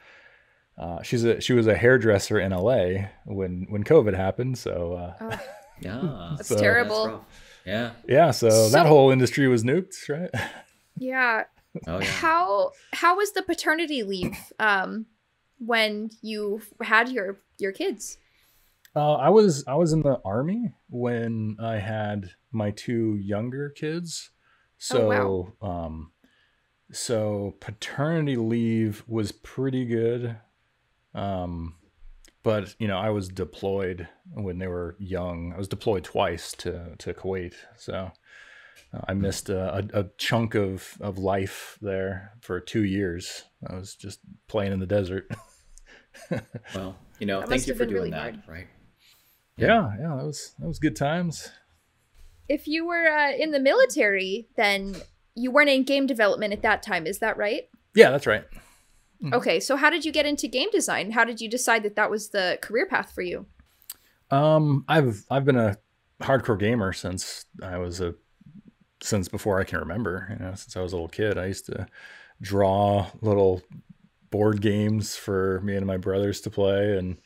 uh, she's a she was a hairdresser in LA when when COVID happened. So uh, oh. yeah, that's so, terrible. That's yeah, yeah. So, so, that whole industry was nuked, right? Yeah. Oh, yeah. How how was the paternity leave? Um, when you had your your kids? Uh, I was I was in the army when I had my two younger kids. So oh, wow. um so paternity leave was pretty good. Um but you know, I was deployed when they were young. I was deployed twice to to Kuwait. So uh, I missed a, a, a, chunk of, of life there for two years. I was just playing in the desert. well, you know, thank you for doing really that. Hard. Right. Yeah. yeah, yeah, that was that was good times. If you were uh, in the military, then you weren't in game development at that time. Is that right? Yeah, that's right. Mm-hmm. Okay, so how did you get into game design? How did you decide that that was the career path for you? Um, I've I've been a hardcore gamer since I was a since before I can remember. You know, since I was a little kid, I used to draw little board games for me and my brothers to play, and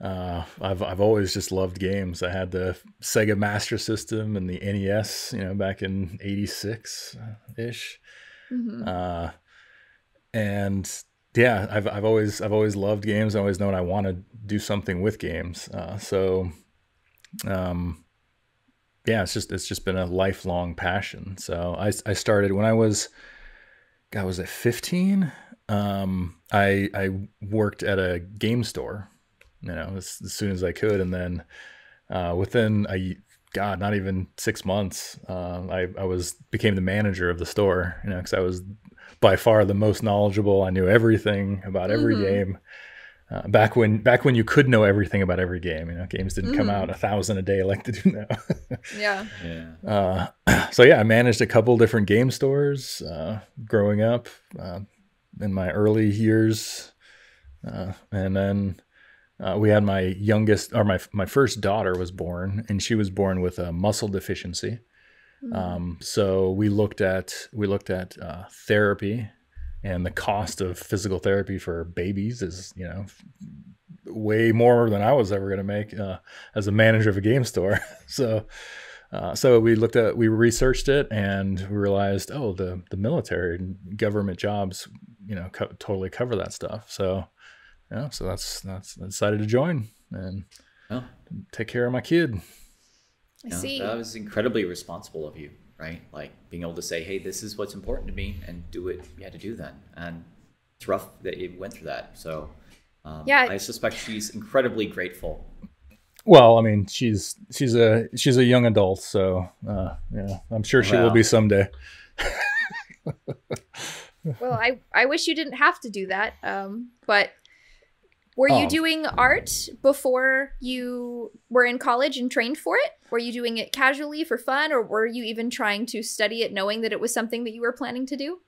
uh, I've I've always just loved games. I had the Sega Master System and the NES, you know, back in '86 ish, mm-hmm. uh, and yeah, I've I've always I've always loved games. I always known I want to do something with games. Uh, so, um, yeah, it's just it's just been a lifelong passion. So I I started when I was, I was at 15. Um, I I worked at a game store, you know, as, as soon as I could, and then uh, within a God, not even six months, uh, I I was became the manager of the store. You know, because I was by far the most knowledgeable. I knew everything about every mm-hmm. game. Uh, back when back when you could know everything about every game, you know, games didn't mm-hmm. come out a thousand a day like they do now. yeah. Yeah. Uh, so yeah, I managed a couple different game stores uh, growing up uh, in my early years, uh, and then uh, we had my youngest or my my first daughter was born, and she was born with a muscle deficiency. Mm-hmm. Um, so we looked at we looked at uh, therapy, and the cost of physical therapy for babies is you know way more than I was ever going to make uh, as a manager of a game store. so. Uh, so we looked at, we researched it, and we realized, oh, the the military and government jobs, you know, co- totally cover that stuff. So, yeah, so that's that's I decided to join and oh. take care of my kid. I know, see. That was incredibly responsible of you, right? Like being able to say, "Hey, this is what's important to me," and do it. You had to do that, and it's rough that you went through that. So, um, yeah, I suspect she's incredibly grateful. Well, I mean, she's she's a she's a young adult, so uh, yeah, I'm sure she will be someday. well, I I wish you didn't have to do that, um, but were you oh. doing art before you were in college and trained for it? Were you doing it casually for fun, or were you even trying to study it, knowing that it was something that you were planning to do?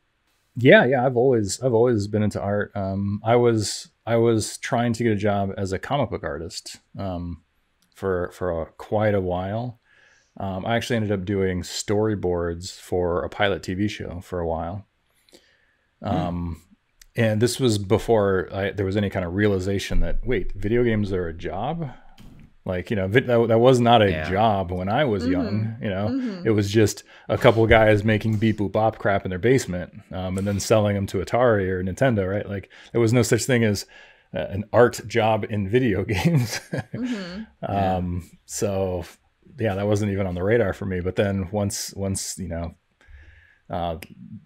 Yeah, yeah, I've always I've always been into art. Um, I was I was trying to get a job as a comic book artist um, for for a, quite a while. Um, I actually ended up doing storyboards for a pilot TV show for a while. Mm and this was before I, there was any kind of realization that wait, video games are a job. Like you know, that, that was not a yeah. job when I was mm-hmm. young. You know, mm-hmm. it was just a couple guys making beep boop bop crap in their basement, um, and then selling them to Atari or Nintendo. Right? Like there was no such thing as uh, an art job in video games. mm-hmm. um, so yeah, that wasn't even on the radar for me. But then once once you know uh,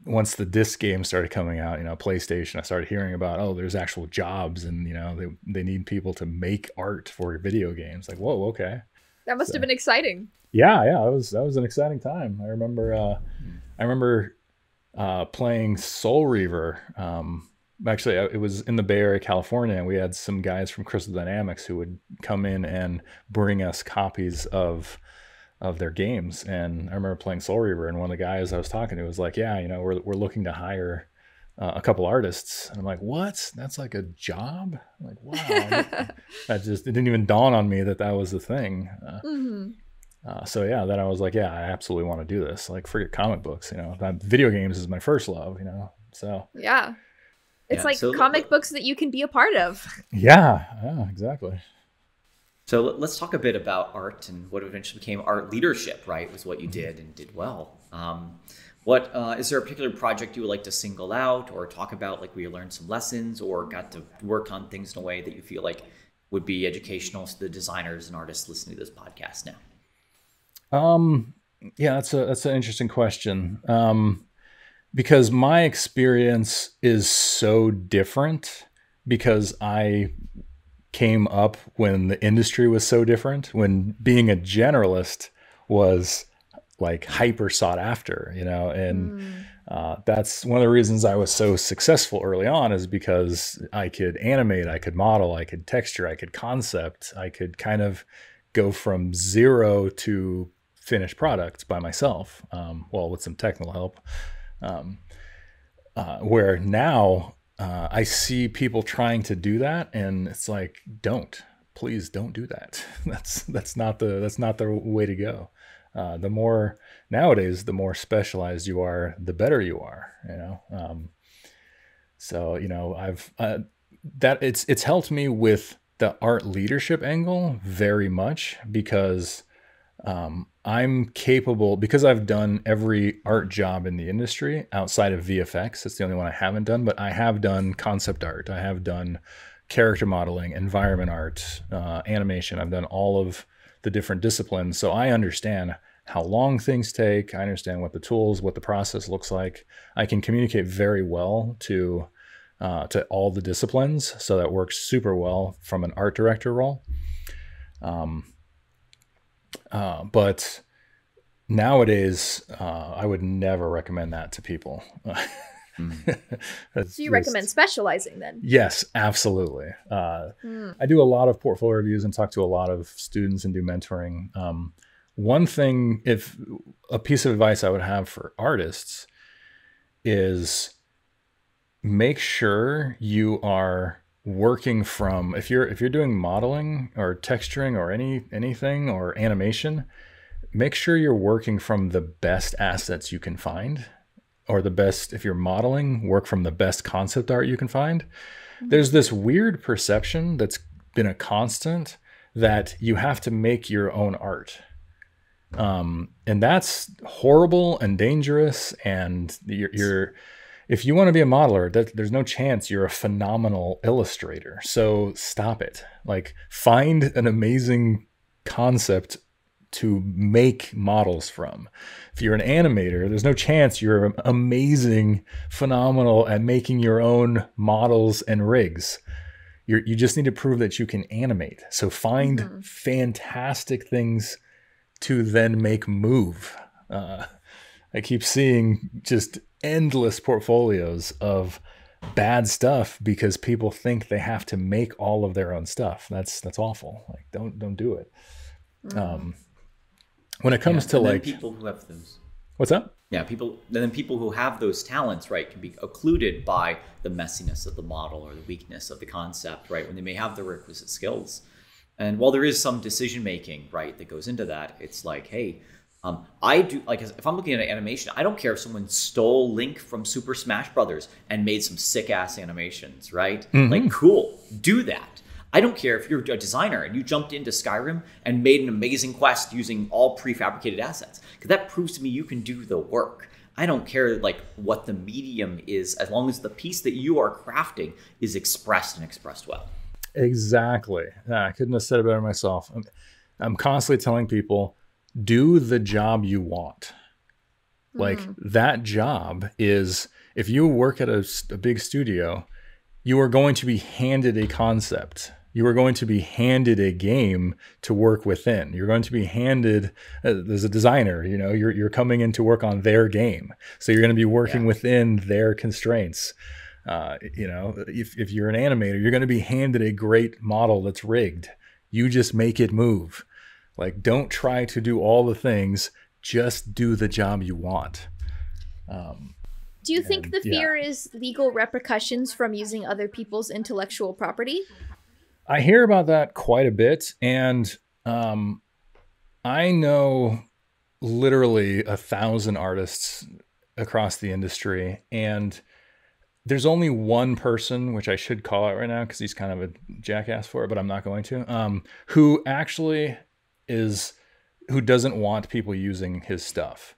once the disc game started coming out, you know, PlayStation, I started hearing about, oh, there's actual jobs and, you know, they, they need people to make art for video games. Like, whoa, okay. That must so, have been exciting. Yeah, yeah, that was that was an exciting time. I remember uh, I remember uh, playing Soul Reaver. Um, actually, it was in the Bay Area, California, and we had some guys from Crystal Dynamics who would come in and bring us copies of of their games. And I remember playing Soul Reaver, and one of the guys I was talking to was like, "Yeah, you know, we're we're looking to hire uh, a couple artists." And I'm like, "What? That's like a job?" I'm like, wow, that just it didn't even dawn on me that that was the thing. Uh, mm-hmm. uh, so yeah, then I was like, "Yeah, I absolutely want to do this." Like, forget comic books, you know. Video games is my first love, you know. So yeah. It's yeah, like so, comic books that you can be a part of. Yeah, yeah, exactly. So let's talk a bit about art and what eventually became art leadership, right? Was what you did and did well. Um, what uh, is there a particular project you would like to single out or talk about, like where you learned some lessons or got to work on things in a way that you feel like would be educational to the designers and artists listening to this podcast now? Um, yeah, that's a that's an interesting question. Um, because my experience is so different because I came up when the industry was so different, when being a generalist was like hyper sought after, you know, and mm. uh, that's one of the reasons I was so successful early on is because I could animate, I could model, I could texture, I could concept, I could kind of go from zero to finished product by myself, um, well, with some technical help. Um, uh, where now uh, I see people trying to do that, and it's like, don't, please, don't do that. that's that's not the that's not the way to go. Uh, the more nowadays, the more specialized you are, the better you are. You know, um, so you know, I've uh, that it's it's helped me with the art leadership angle very much because um, I'm capable because I've done every art job in the industry outside of VFX. That's the only one I haven't done, but I have done concept art. I have done character modeling, environment art, uh, animation. I've done all of the different disciplines. So I understand how long things take. I understand what the tools, what the process looks like. I can communicate very well to uh, to all the disciplines, so that works super well from an art director role. Um, uh, but nowadays, uh, I would never recommend that to people. Mm. so you recommend specializing then? Yes, absolutely. Uh, mm. I do a lot of portfolio reviews and talk to a lot of students and do mentoring. Um, one thing, if a piece of advice I would have for artists is make sure you are working from if you're if you're doing modeling or texturing or any anything or animation make sure you're working from the best assets you can find or the best if you're modeling work from the best concept art you can find. Mm-hmm. there's this weird perception that's been a constant that you have to make your own art. Um, and that's horrible and dangerous and you're, you're if you want to be a modeler that, there's no chance you're a phenomenal illustrator so stop it like find an amazing concept to make models from. If you're an animator, there's no chance you're amazing, phenomenal at making your own models and rigs. you you just need to prove that you can animate. So find mm-hmm. fantastic things to then make move. Uh, I keep seeing just endless portfolios of bad stuff because people think they have to make all of their own stuff. That's that's awful. Like don't don't do it. Mm-hmm. Um, when it comes yeah, to like people who have those what's up yeah people and then people who have those talents right can be occluded by the messiness of the model or the weakness of the concept right when they may have the requisite skills and while there is some decision making right that goes into that it's like hey um, I do like if I'm looking at an animation, I don't care if someone stole Link from Super Smash Brothers and made some sick ass animations, right? Mm-hmm. Like, cool, do that. I don't care if you're a designer and you jumped into Skyrim and made an amazing quest using all prefabricated assets, because that proves to me you can do the work. I don't care like what the medium is, as long as the piece that you are crafting is expressed and expressed well. Exactly. Yeah, I couldn't have said it better myself. I'm, I'm constantly telling people, do the job you want. Like mm. that job is if you work at a, a big studio, you are going to be handed a concept you are going to be handed a game to work within. You're going to be handed uh, as a designer, you know, you're, you're coming in to work on their game. So you're going to be working yeah. within their constraints. Uh, you know, if, if you're an animator, you're going to be handed a great model that's rigged. You just make it move. Like, don't try to do all the things, just do the job you want. Um, do you think the fear yeah. is legal repercussions from using other people's intellectual property? I hear about that quite a bit, and um, I know literally a thousand artists across the industry, and there's only one person, which I should call out right now because he's kind of a jackass for it, but I'm not going to, um, who actually is who doesn't want people using his stuff.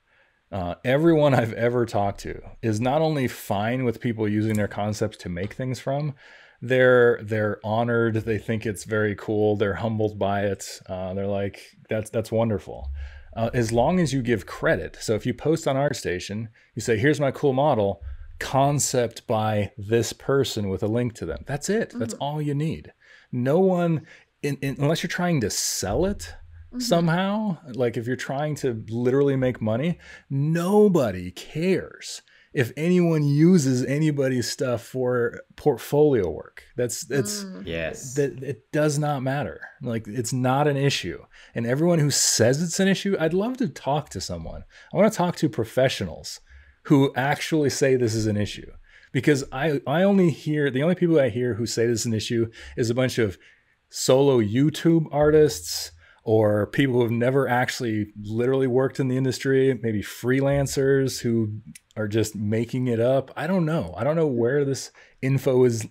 Uh, everyone I've ever talked to is not only fine with people using their concepts to make things from, they're they're honored. They think it's very cool. They're humbled by it. Uh, they're like, that's that's wonderful. Uh, as long as you give credit. So if you post on ArtStation, you say, "Here's my cool model, concept by this person with a link to them." That's it. Mm-hmm. That's all you need. No one, in, in, unless you're trying to sell it, Mm-hmm. somehow like if you're trying to literally make money nobody cares if anyone uses anybody's stuff for portfolio work. That's that's mm. yes. That it does not matter. Like it's not an issue. And everyone who says it's an issue, I'd love to talk to someone. I want to talk to professionals who actually say this is an issue. Because I I only hear the only people I hear who say this is an issue is a bunch of solo YouTube artists or people who have never actually literally worked in the industry, maybe freelancers who are just making it up. I don't know. I don't know where this info is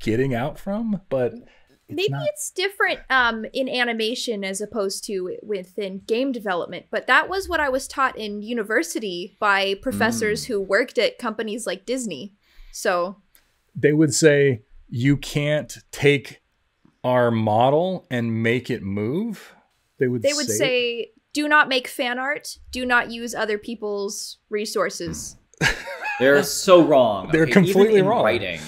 getting out from, but it's maybe not... it's different um, in animation as opposed to within game development. But that was what I was taught in university by professors mm. who worked at companies like Disney. So they would say you can't take our model and make it move. They would. They would say, say do not make fan art. Do not use other people's resources. They're so wrong. They're okay, completely wrong. Writing,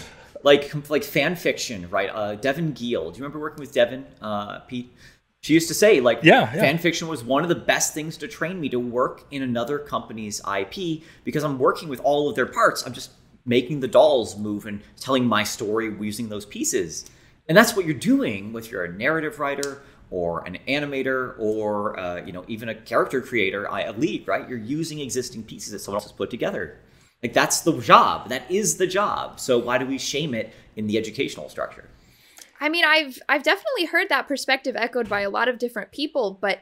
like like fan fiction, right? Uh, Devin Gill. Do you remember working with Devin, uh, Peet? She used to say like yeah, yeah, fan fiction was one of the best things to train me to work in another company's IP because I'm working with all of their parts. I'm just making the dolls move and telling my story using those pieces. And that's what you're doing with your narrative writer or an animator or uh, you know even a character creator, a lead, right? You're using existing pieces that someone else has put together. Like that's the job. That is the job. So why do we shame it in the educational structure? I mean, I've I've definitely heard that perspective echoed by a lot of different people, but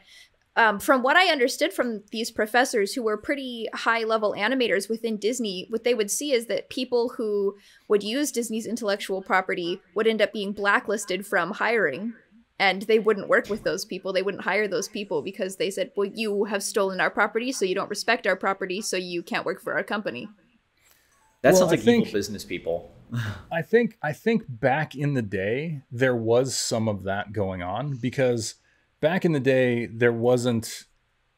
um, from what I understood from these professors who were pretty high level animators within Disney, what they would see is that people who would use Disney's intellectual property would end up being blacklisted from hiring and they wouldn't work with those people. They wouldn't hire those people because they said, "Well, you have stolen our property, so you don't respect our property, so you can't work for our company." That well, sounds like think, evil business people. I think I think back in the day there was some of that going on because back in the day there wasn't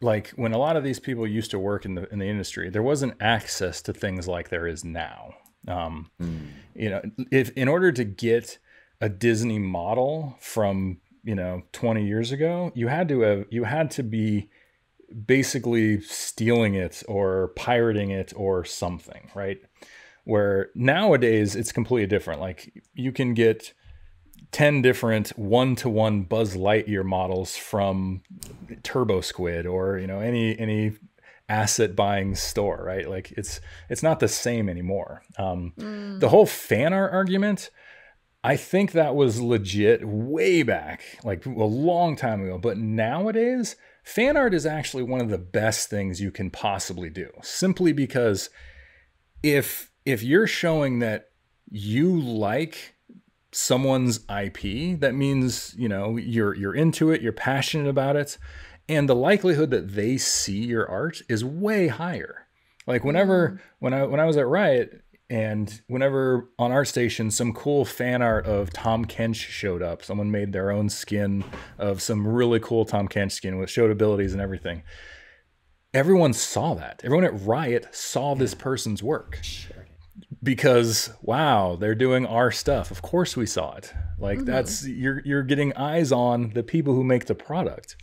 like when a lot of these people used to work in the in the industry there wasn't access to things like there is now. Um, mm. You know, if in order to get a Disney model from you know 20 years ago you had to have you had to be basically stealing it or pirating it or something right? Where nowadays it's completely different. Like you can get 10 different one-to-one buzz lightyear models from TurboSquid or you know any any asset buying store right? Like it's it's not the same anymore. Um, mm. the whole fan art argument I think that was legit way back, like a long time ago. But nowadays, fan art is actually one of the best things you can possibly do. Simply because if if you're showing that you like someone's IP, that means, you know, you're you're into it, you're passionate about it, and the likelihood that they see your art is way higher. Like whenever mm. when I when I was at Riot, and whenever on ArtStation, some cool fan art of Tahm Kench showed up, someone made their own skin of some really cool Tahm Kench skin with showed abilities and everything. Everyone saw that. Everyone at Riot saw this person's work. Because wow, they're doing our stuff. Of course we saw it. Like mm-hmm. that's you're you're getting eyes on the people who make the product.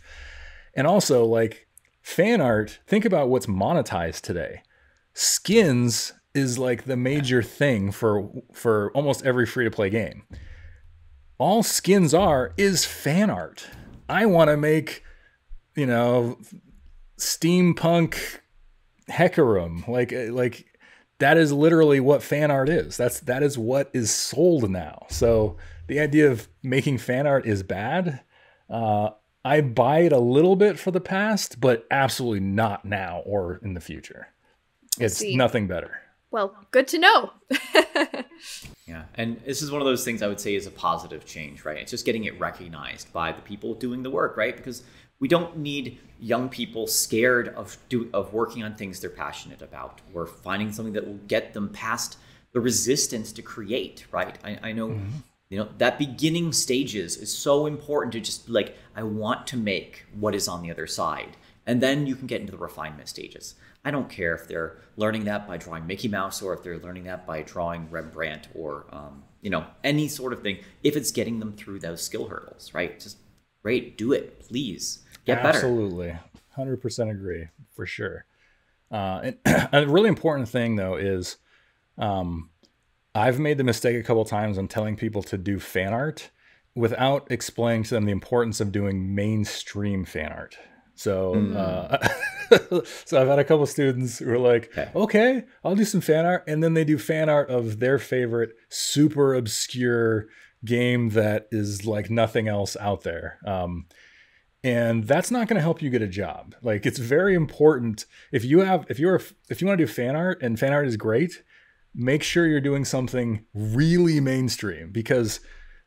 And also like fan art, think about what's monetized today. Skins is like the major thing for for almost every free to play game. All skins are is fan art. I want to make, you know, steampunk Hecarim. Like like that is literally what fan art is. That's that is what is sold now. So the idea of making fan art is bad. Uh, I buy it a little bit for the past, but absolutely not now or in the future. It's nothing better. Well, good to know. yeah, and this is one of those things I would say is a positive change, right? It's just getting it recognized by the people doing the work, right? Because we don't need young people scared of do, of working on things they're passionate about or finding something that will get them past the resistance to create, right? I, I know. Mm-hmm. You know that beginning stages is so important to just like I want to make what is on the other side, and then you can get into the refinement stages. I don't care if they're learning that by drawing Mickey Mouse or if they're learning that by drawing Rembrandt or um, you know any sort of thing. If it's getting them through those skill hurdles, right? Just great, do it, please get better. Absolutely, hundred percent agree for sure. Uh, and a really important thing though is, um, I've made the mistake a couple times on telling people to do fan art without explaining to them the importance of doing mainstream fan art. So, mm. uh, so I've had a couple students who are like, okay. okay, I'll do some fan art, and then they do fan art of their favorite super obscure game that is like nothing else out there. Um, and that's not going to help you get a job like it's very important if you have if you're if you want to do fan art and fan art is great make sure you're doing something really mainstream because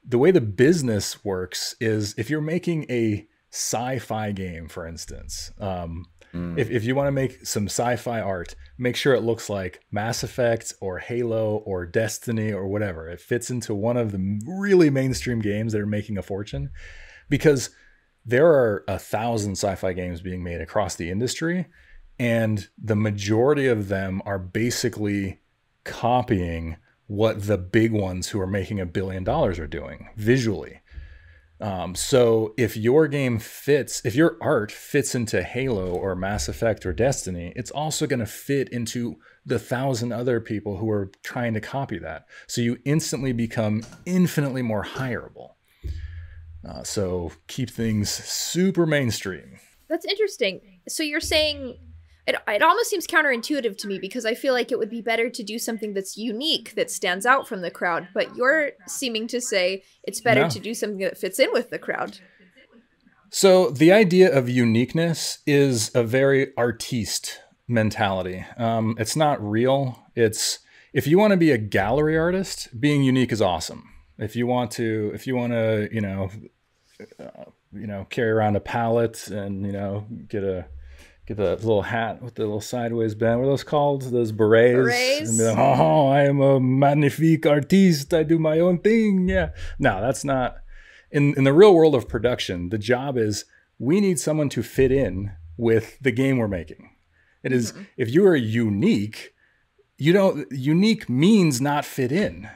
the way the business works is if you're making a sci-fi game for instance. Um, mm. if, if you want to make some sci-fi art make sure it looks like mass effect or halo or destiny or whatever. It fits into one of the really mainstream games that are making a fortune because there are a thousand sci-fi games being made across the industry and the majority of them are basically copying what the big ones who are making a billion dollars are doing visually um, so if your game fits if your art fits into halo or mass effect or destiny it's also going to fit into the thousand other people who are trying to copy that so you instantly become infinitely more hireable uh, so keep things super mainstream. That's interesting. So you're saying it, it almost seems counterintuitive to me because I feel like it would be better to do something that's unique that stands out from the crowd. But you're seeming to say it's better no. to do something that fits in with the crowd. So the idea of uniqueness is a very artiste mentality. Um, it's not real. It's if you want to be a gallery artist, being unique is awesome if you want to if you want to you know uh, you know carry around a palette and you know get a get the little hat with the little sideways band what are those called those berets, berets. and be like, oh i am a magnifique artiste i do my own thing yeah no that's not in in the real world of production the job is we need someone to fit in with the game we're making it is, mm-hmm. if you are unique you don't unique means not fit in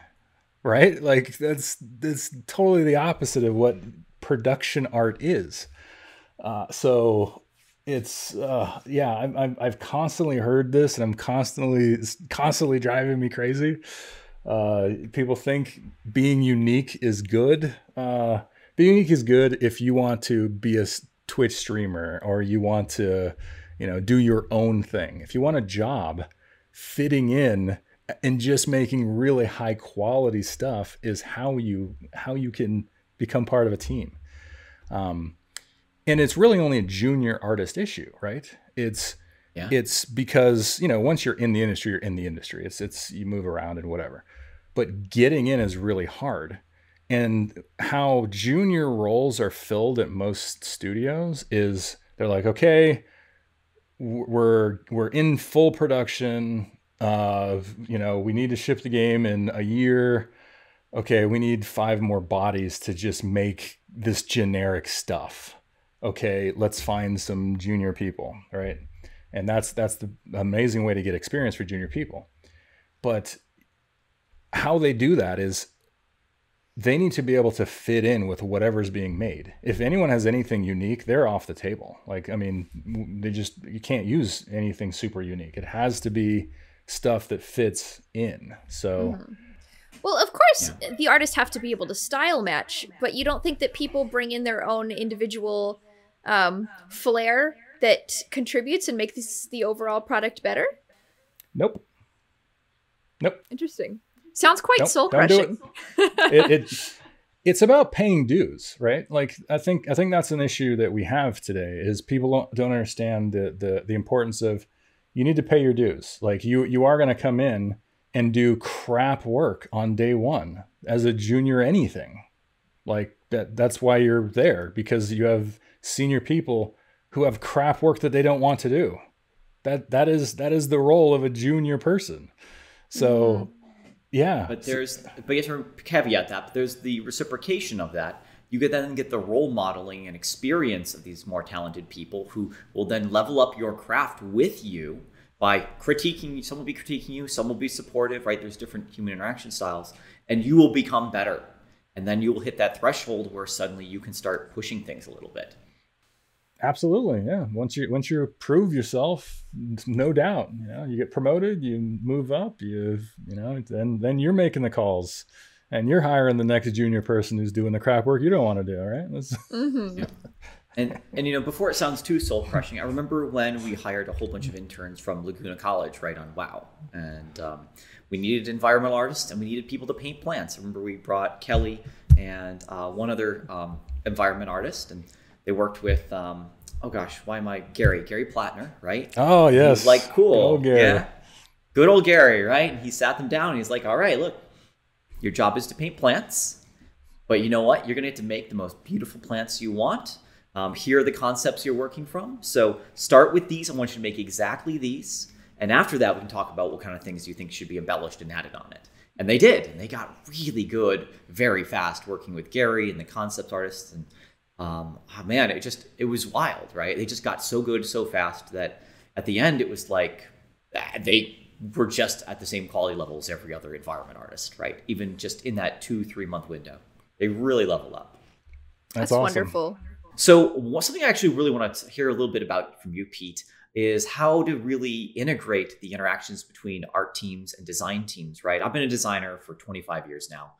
right? Like that's that's totally the opposite of what production art is. Uh, so it's uh, yeah, i have constantly heard this, and I'm constantly constantly driving me crazy. Uh, people think being unique is good. Uh, being unique is good if you want to be a Twitch streamer or you want to, you know, do your own thing. If you want a job, fitting in and just making really high quality stuff is how you how you can become part of a team um, and it's really only a junior artist issue right it's yeah. it's because you know once you're in the industry you're in the industry it's it's you move around and whatever but getting in is really hard and how junior roles are filled at most studios is they're like okay we're we're in full production uh, you know, we need to ship the game in a year. Okay, we need five more bodies to just make this generic stuff. Okay, let's find some junior people, right? And that's that's the amazing way to get experience for junior people. But how they do that is they need to be able to fit in with whatever's being made. If anyone has anything unique, they're off the table. Like, I mean, they just, you can't use anything super unique. It has to be stuff that fits in. So. Mm-hmm. Well, of course, yeah. the artists have to be able to style match, but you don't think that people bring in their own individual um, flair that contributes and makes the overall product better? Nope. Nope. Interesting. Sounds quite nope, soul crushing. It. it, it, it's about paying dues, right? Like I think I think that's an issue that we have today is people don't, don't understand the, the the importance of you need to pay your dues. Like you you are going to come in and do crap work on day 1 as a junior anything. Like that that's why you're there because you have senior people who have crap work that they don't want to do. That that is that is the role of a junior person. So mm-hmm. yeah. But there's but you have to caveat that, but there's the reciprocation of that you get then get the role modeling and experience of these more talented people who will then level up your craft with you by critiquing you. Some will be critiquing you, some will be supportive, right? There's different human interaction styles, and you will become better. And then you will hit that threshold where suddenly you can start pushing things a little bit. Absolutely, yeah. Once you once you prove yourself, no doubt, you know, you get promoted, you move up, you you know, then then you're making the calls and you're hiring the next junior person who's doing the crap work you don't want to do, right? Mm-hmm. Yeah. And and you know, before it sounds too soul crushing, I remember when we hired a whole bunch of interns from Laguna College, right on WoW, and um, we needed environmental artists and we needed people to paint plants. I remember we brought Kelly and uh, one other um, environment artist, and They worked with, um, oh gosh, why am I Gary? Gary Platner, right? Oh yes, He's like cool, Old Gary. yeah, good old Gary, right? And he sat them down. and He's like, all right, look, your job is to paint plants, but you know what? You're gonna have to make the most beautiful plants you want. Um, here are the concepts you're working from. So start with these. I want you to make exactly these. And after that, we can talk about what kind of things you think should be embellished and added on it. And they did. And they got really good very fast working with Gary and the concept artists. And um, oh man, it just, it was wild, right? They just got so good so fast that at the end, it was like ah, they were just at the same quality level as every other environment artist, right? Even just in that two, three month window. They really level up. That's, That's awesome. wonderful. So what- something I actually really want to hear a little bit about from you, Peet, is how to really integrate the interactions between art teams and design teams. Right? I've been a designer for 25 years now,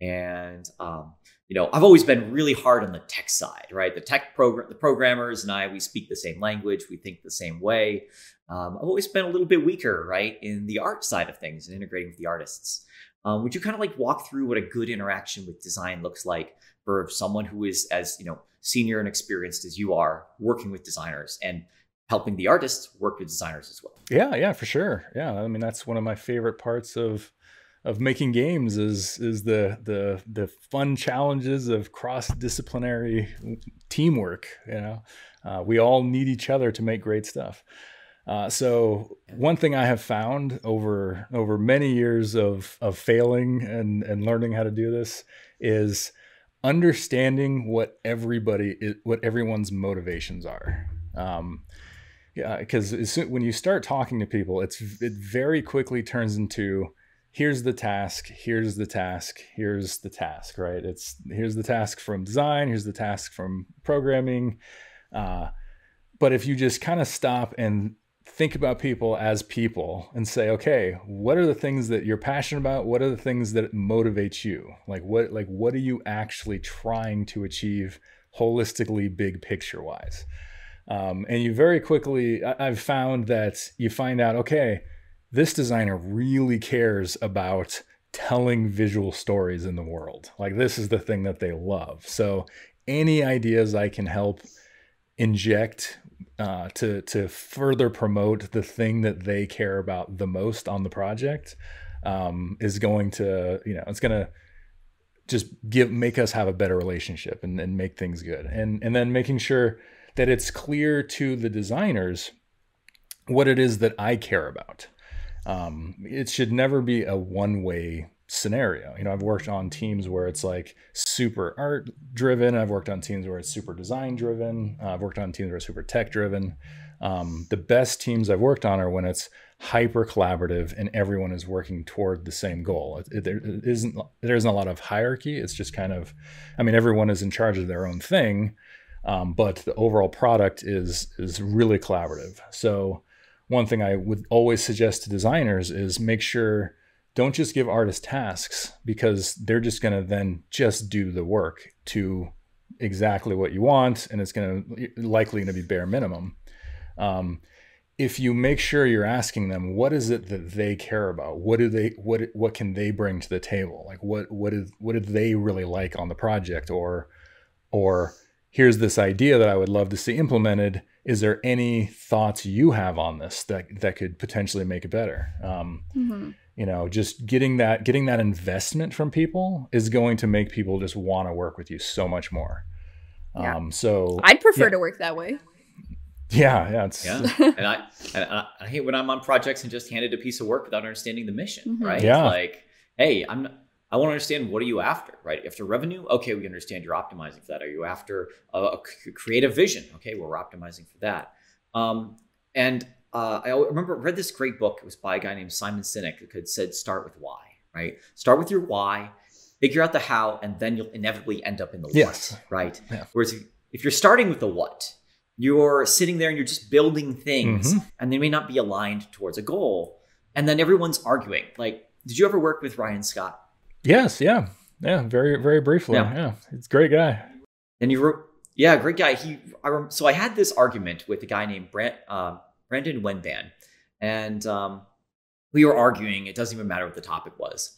and um, you know I've always been really hard on the tech side. Right? The tech program, the programmers and I, we speak the same language, we think the same way. Um, I've always been a little bit weaker, right, in the art side of things and integrating with the artists. Um, would you kind of like walk through what a good interaction with design looks like for someone who is as you know senior and experienced as you are working with designers and helping the artists work with designers as well Yeah, yeah, for sure. Yeah, I mean that's one of my favorite parts of of making games is is the the the fun challenges of cross disciplinary teamwork. You know, uh, we all need each other to make great stuff. Uh, so one thing I have found over over many years of of failing and and learning how to do this is understanding what everybody is, what everyone's motivations are. Um, yeah, because when you start talking to people, it's it very quickly turns into here's the task, here's the task, here's the task, right? It's here's the task from design, here's the task from programming. Uh, but if you just kind of stop and think about people as people and say, okay, what are the things that you're passionate about? What are the things that motivate you? Like what like what are you actually trying to achieve holistically, big picture wise? Um, and you very quickly, I- I've found that you find out, okay, this designer really cares about telling visual stories in the world. Like this is the thing that they love. So any ideas I can help inject uh, to to further promote the thing that they care about the most on the project um, is going to you know it's going to just give make us have a better relationship and, and make things good and and then making sure that it's clear to the designers what it is that I care about. Um, it should never be a one way scenario. You know, I've worked on teams where it's like super art driven. I've worked on teams where it's super design driven. Uh, I've worked on teams where it's super tech driven. Um, the best teams I've worked on are when it's hyper collaborative and everyone is working toward the same goal. It, it, there isn't there isn't a lot of hierarchy. It's just kind of, I mean, everyone is in charge of their own thing, um, but the overall product is is really collaborative. So one thing I would always suggest to designers is make sure don't just give artists tasks because they're just going to then just do the work to exactly what you want and it's going to likely going to be bare minimum. Um, if you make sure you're asking them what is it that they care about? What do they what what can they bring to the table? Like what what is what did they really like on the project? Or or here's this idea that I would love to see implemented is there any thoughts you have on this that that could potentially make it better um, Mm-hmm. you know just getting that getting that investment from people is going to make people just want to work with you so much more Yeah. um so I'd prefer Yeah. to work that way. yeah yeah it's Yeah, and I and I, I hate when I'm on projects and just handed a piece of work without understanding the mission. Mhm. Right? Yeah. It's like, hey, I'm. I want to understand what are you after, right? After revenue, okay, we understand you're optimizing for that. Are you after a creative vision? Okay, well, we're optimizing for that. Um, and uh, I remember read this great book. It was by a guy named Simon Sinek who had said, "Start with why." Right? Start with your why, figure out the how, and then you'll inevitably end up in the Yes. what. Right? Yeah. Whereas if, if you're starting with the what, you're sitting there and you're just building things, Mhm. and they may not be aligned towards a goal. And then everyone's arguing. Like, did you ever work with Ryan Scott? Yes yeah yeah very very briefly Yeah. yeah, it's a great guy And you wrote, yeah, great guy. He, I rem- so I had this argument with a guy named Brent, um, Brandon Wenban, and um, we were arguing. It doesn't even matter what the topic was.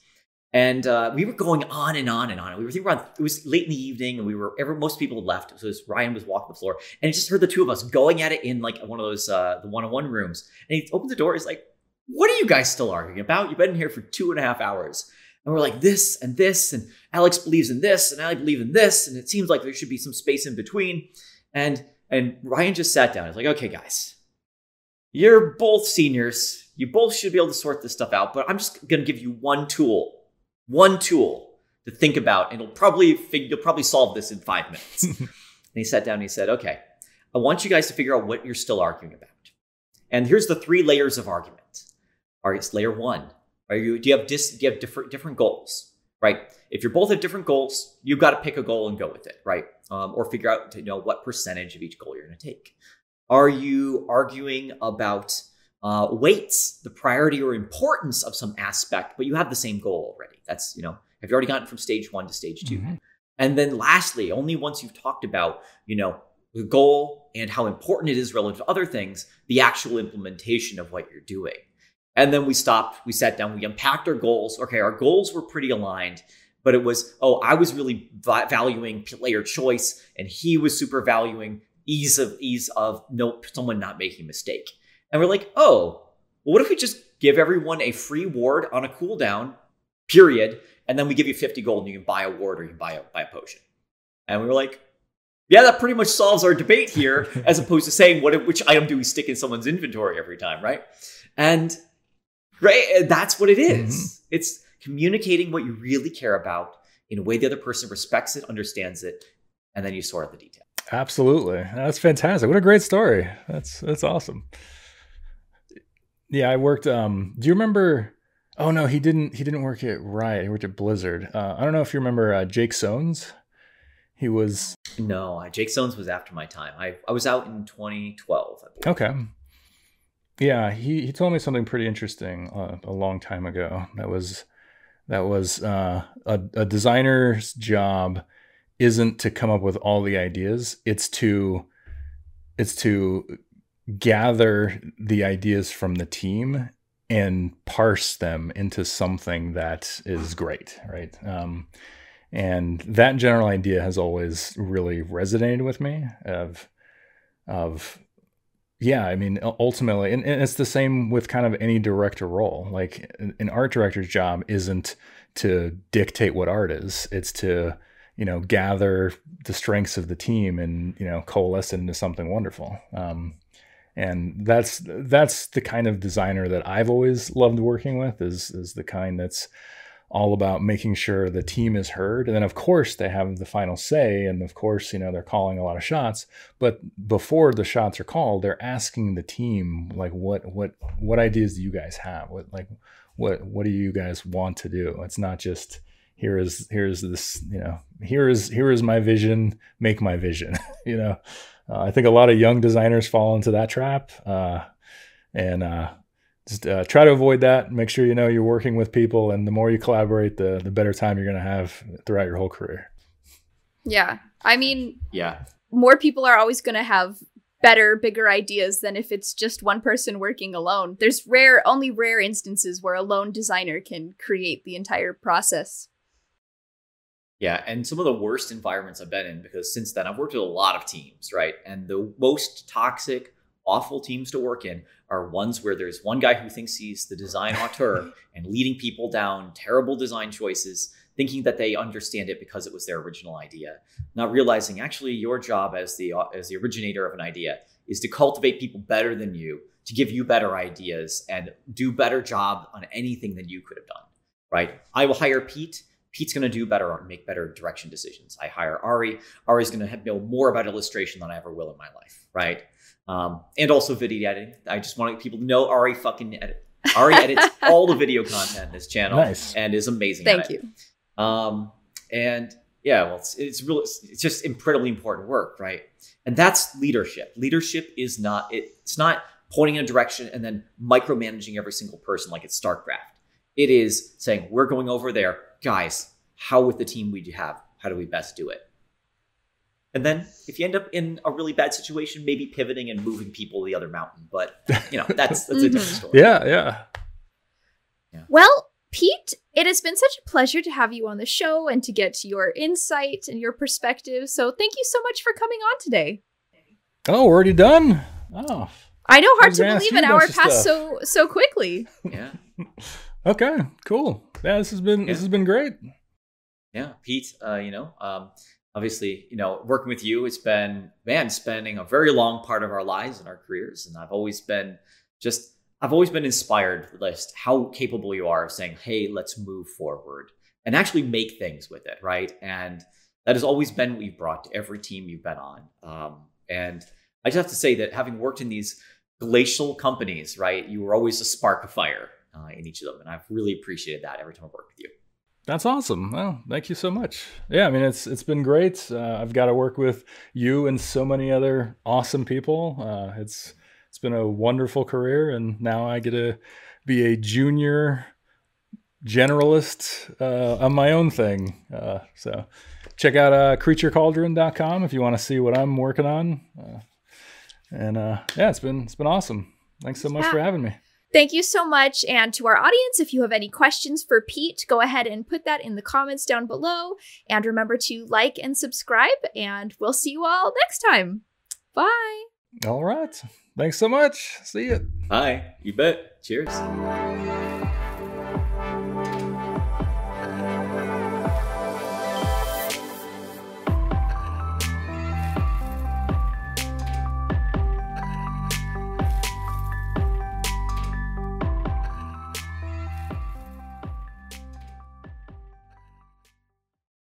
And uh, we were going on and on and on. We were thinking around, it was late in the evening and we were, every, most people had left. So was, Ryan was walking the floor and I just heard the two of us going at it in like one of those, uh, the one-on-one rooms. And he opened the door. He's like, what are you guys still arguing about? You've been in here for two and a half hours. And we're like, this and this. And Alex believes in this and I believe in this. And it seems like there should be some space in between. And, and Ryan just sat down. He's like, okay, guys, you're both seniors. You both should be able to sort this stuff out, but I'm just to give you one tool one tool to think about, and it'll probably you'll probably solve this in five minutes. and he sat down and he said, "Okay, I want you guys to figure out what you're still arguing about. And here's the three layers of argument. All right, it's layer one. Are you do you have dis, do you have different different goals? Right. If you're both have different goals, you've got to pick a goal and go with it, right? Um, or figure out to know what percentage of each goal you're going to take. Are you arguing about uh, weights, the priority or importance of some aspect, but you have the same goal already. That's, you know, have you already gotten from stage one to stage 2 mm-hmm. And then lastly, only once you've talked about, you know, the goal and how important it is relative to other things, the actual implementation of what you're doing. And then we stopped, we sat down, we unpacked our goals. Okay, our goals were pretty aligned, but it was, oh, I was really valuing player choice, and he was super valuing ease of ease of no someone not making mistake. And we're like, oh, well, what if we just give everyone a free ward on a cooldown, period, and then we give you 50 gold and you can buy a ward or you can buy a, buy a potion. And we were like, yeah, that pretty much solves our debate here, as opposed to saying what which item do we stick in someone's inventory every time, right? And right, that's what it is. Mm-hmm. It's communicating what you really care about in a way the other person respects it, understands it, and then you sort out the detail. Absolutely, that's fantastic. What a great story. That's that's awesome. Yeah, I worked. Um, do you remember? Oh no, he didn't. He didn't work at Riot. He worked at Blizzard. Uh, I don't know if you remember uh, Jake Sohns. He was no. Jake Sohns was after my time. I I was out in 2012. Okay. Yeah, he he told me something pretty interesting uh, a long time ago. That was that was uh, a a designer's job isn't to come up with all the ideas. It's to it's to gather the ideas from the team and parse them into something that is great, right? Um, and that general idea has always really resonated with me. Of, of, yeah, I mean, ultimately, and, and it's the same with kind of any director role. Like an art director's job isn't to dictate what art is; it's to you know gather the strengths of the team and you know coalesce into something wonderful. Um, and that's that's the kind of designer that I've always loved working with is is the kind that's all about making sure the team is heard. And then of course they have the final say. And of course you know they're calling a lot of shots. But before the shots are called they're asking the team like what what what ideas do you guys have? What like what what do you guys want to do? It's not just here is here's this you know here is here is my vision. Make my vision. You know? Uh, I think a lot of young designers fall into that trap, uh, and uh, just uh, try to avoid that. Make sure you know you're working with people, and the more you collaborate, the the better time you're going to have throughout your whole career. Yeah, I mean, yeah, more people are always going to have better, bigger ideas than if it's just one person working alone. There's rare, only rare instances where a lone designer can create the entire process. Yeah, and some of the worst environments I've been in because since then I've worked with a lot of teams, right? And the most toxic, awful teams to work in are ones where there's one guy who thinks he's the design auteur and leading people down terrible design choices, thinking that they understand it because it was their original idea, not realizing actually your job as the as the originator of an idea is to cultivate people better than you, to give you better ideas and do better job on anything than you could have done, right? I will hire Peet Peet's going to do better, and make better direction decisions. I hire Ari. Ari's going to know more about illustration than I ever will in my life, right? Um, and also video editing. I just want people to know Ari fucking edit. Ari edits all the video content in this channel nice. and is amazing. Thank you. Um, and yeah, well, it's, it's really, it's just incredibly important work, right? And that's leadership. Leadership is not, it, it's not pointing in a direction and then micromanaging every single person like it's StarCraft. It is saying, we're going over there guys, how with the team we have, how do we best do it? And then if you end up in a really bad situation, maybe pivoting and moving people the other mountain. But you know, that's that's a different story. Yeah, yeah. Yeah. Well, Peet, it has been such a pleasure to have you on the show and to get your insight and your perspective. So thank you so much for coming on today. Oh, we're already done. Oh, I know, hard was to believe an hour passed so so quickly. Yeah. okay, cool. Yeah, this has been this has been great. Yeah, Peet, uh, you know, um, obviously, you know, working with you, it's been, man, spending a very long part of our lives and our careers. And I've always been just, I've always been inspired just how capable you are of saying, hey, let's move forward and actually make things with it, right? And that has always been what you've brought to every team you've been on. Um, and I just have to say that having worked in these glacial companies, right, you were always a spark of fire uh, in each of them. And I've really appreciated that every time I worked with you. That's awesome. Well, thank you so much. Yeah, I mean it's it's been great. Uh, I've got to work with you and so many other awesome people. Uh, it's it's been a wonderful career, and now I get to be a junior generalist uh, on my own thing. Uh, so check out uh, creaturecauldron.com if you want to see what I'm working on. Uh, and uh, yeah, it's been it's been awesome. Thanks so much for having me. Thank you so much. And to our audience, if you have any questions for Peet, go ahead and put that in the comments down below. And remember to like and subscribe, and we'll see you all next time. Bye. All right. Thanks so much. See you. Bye. you bet. Cheers.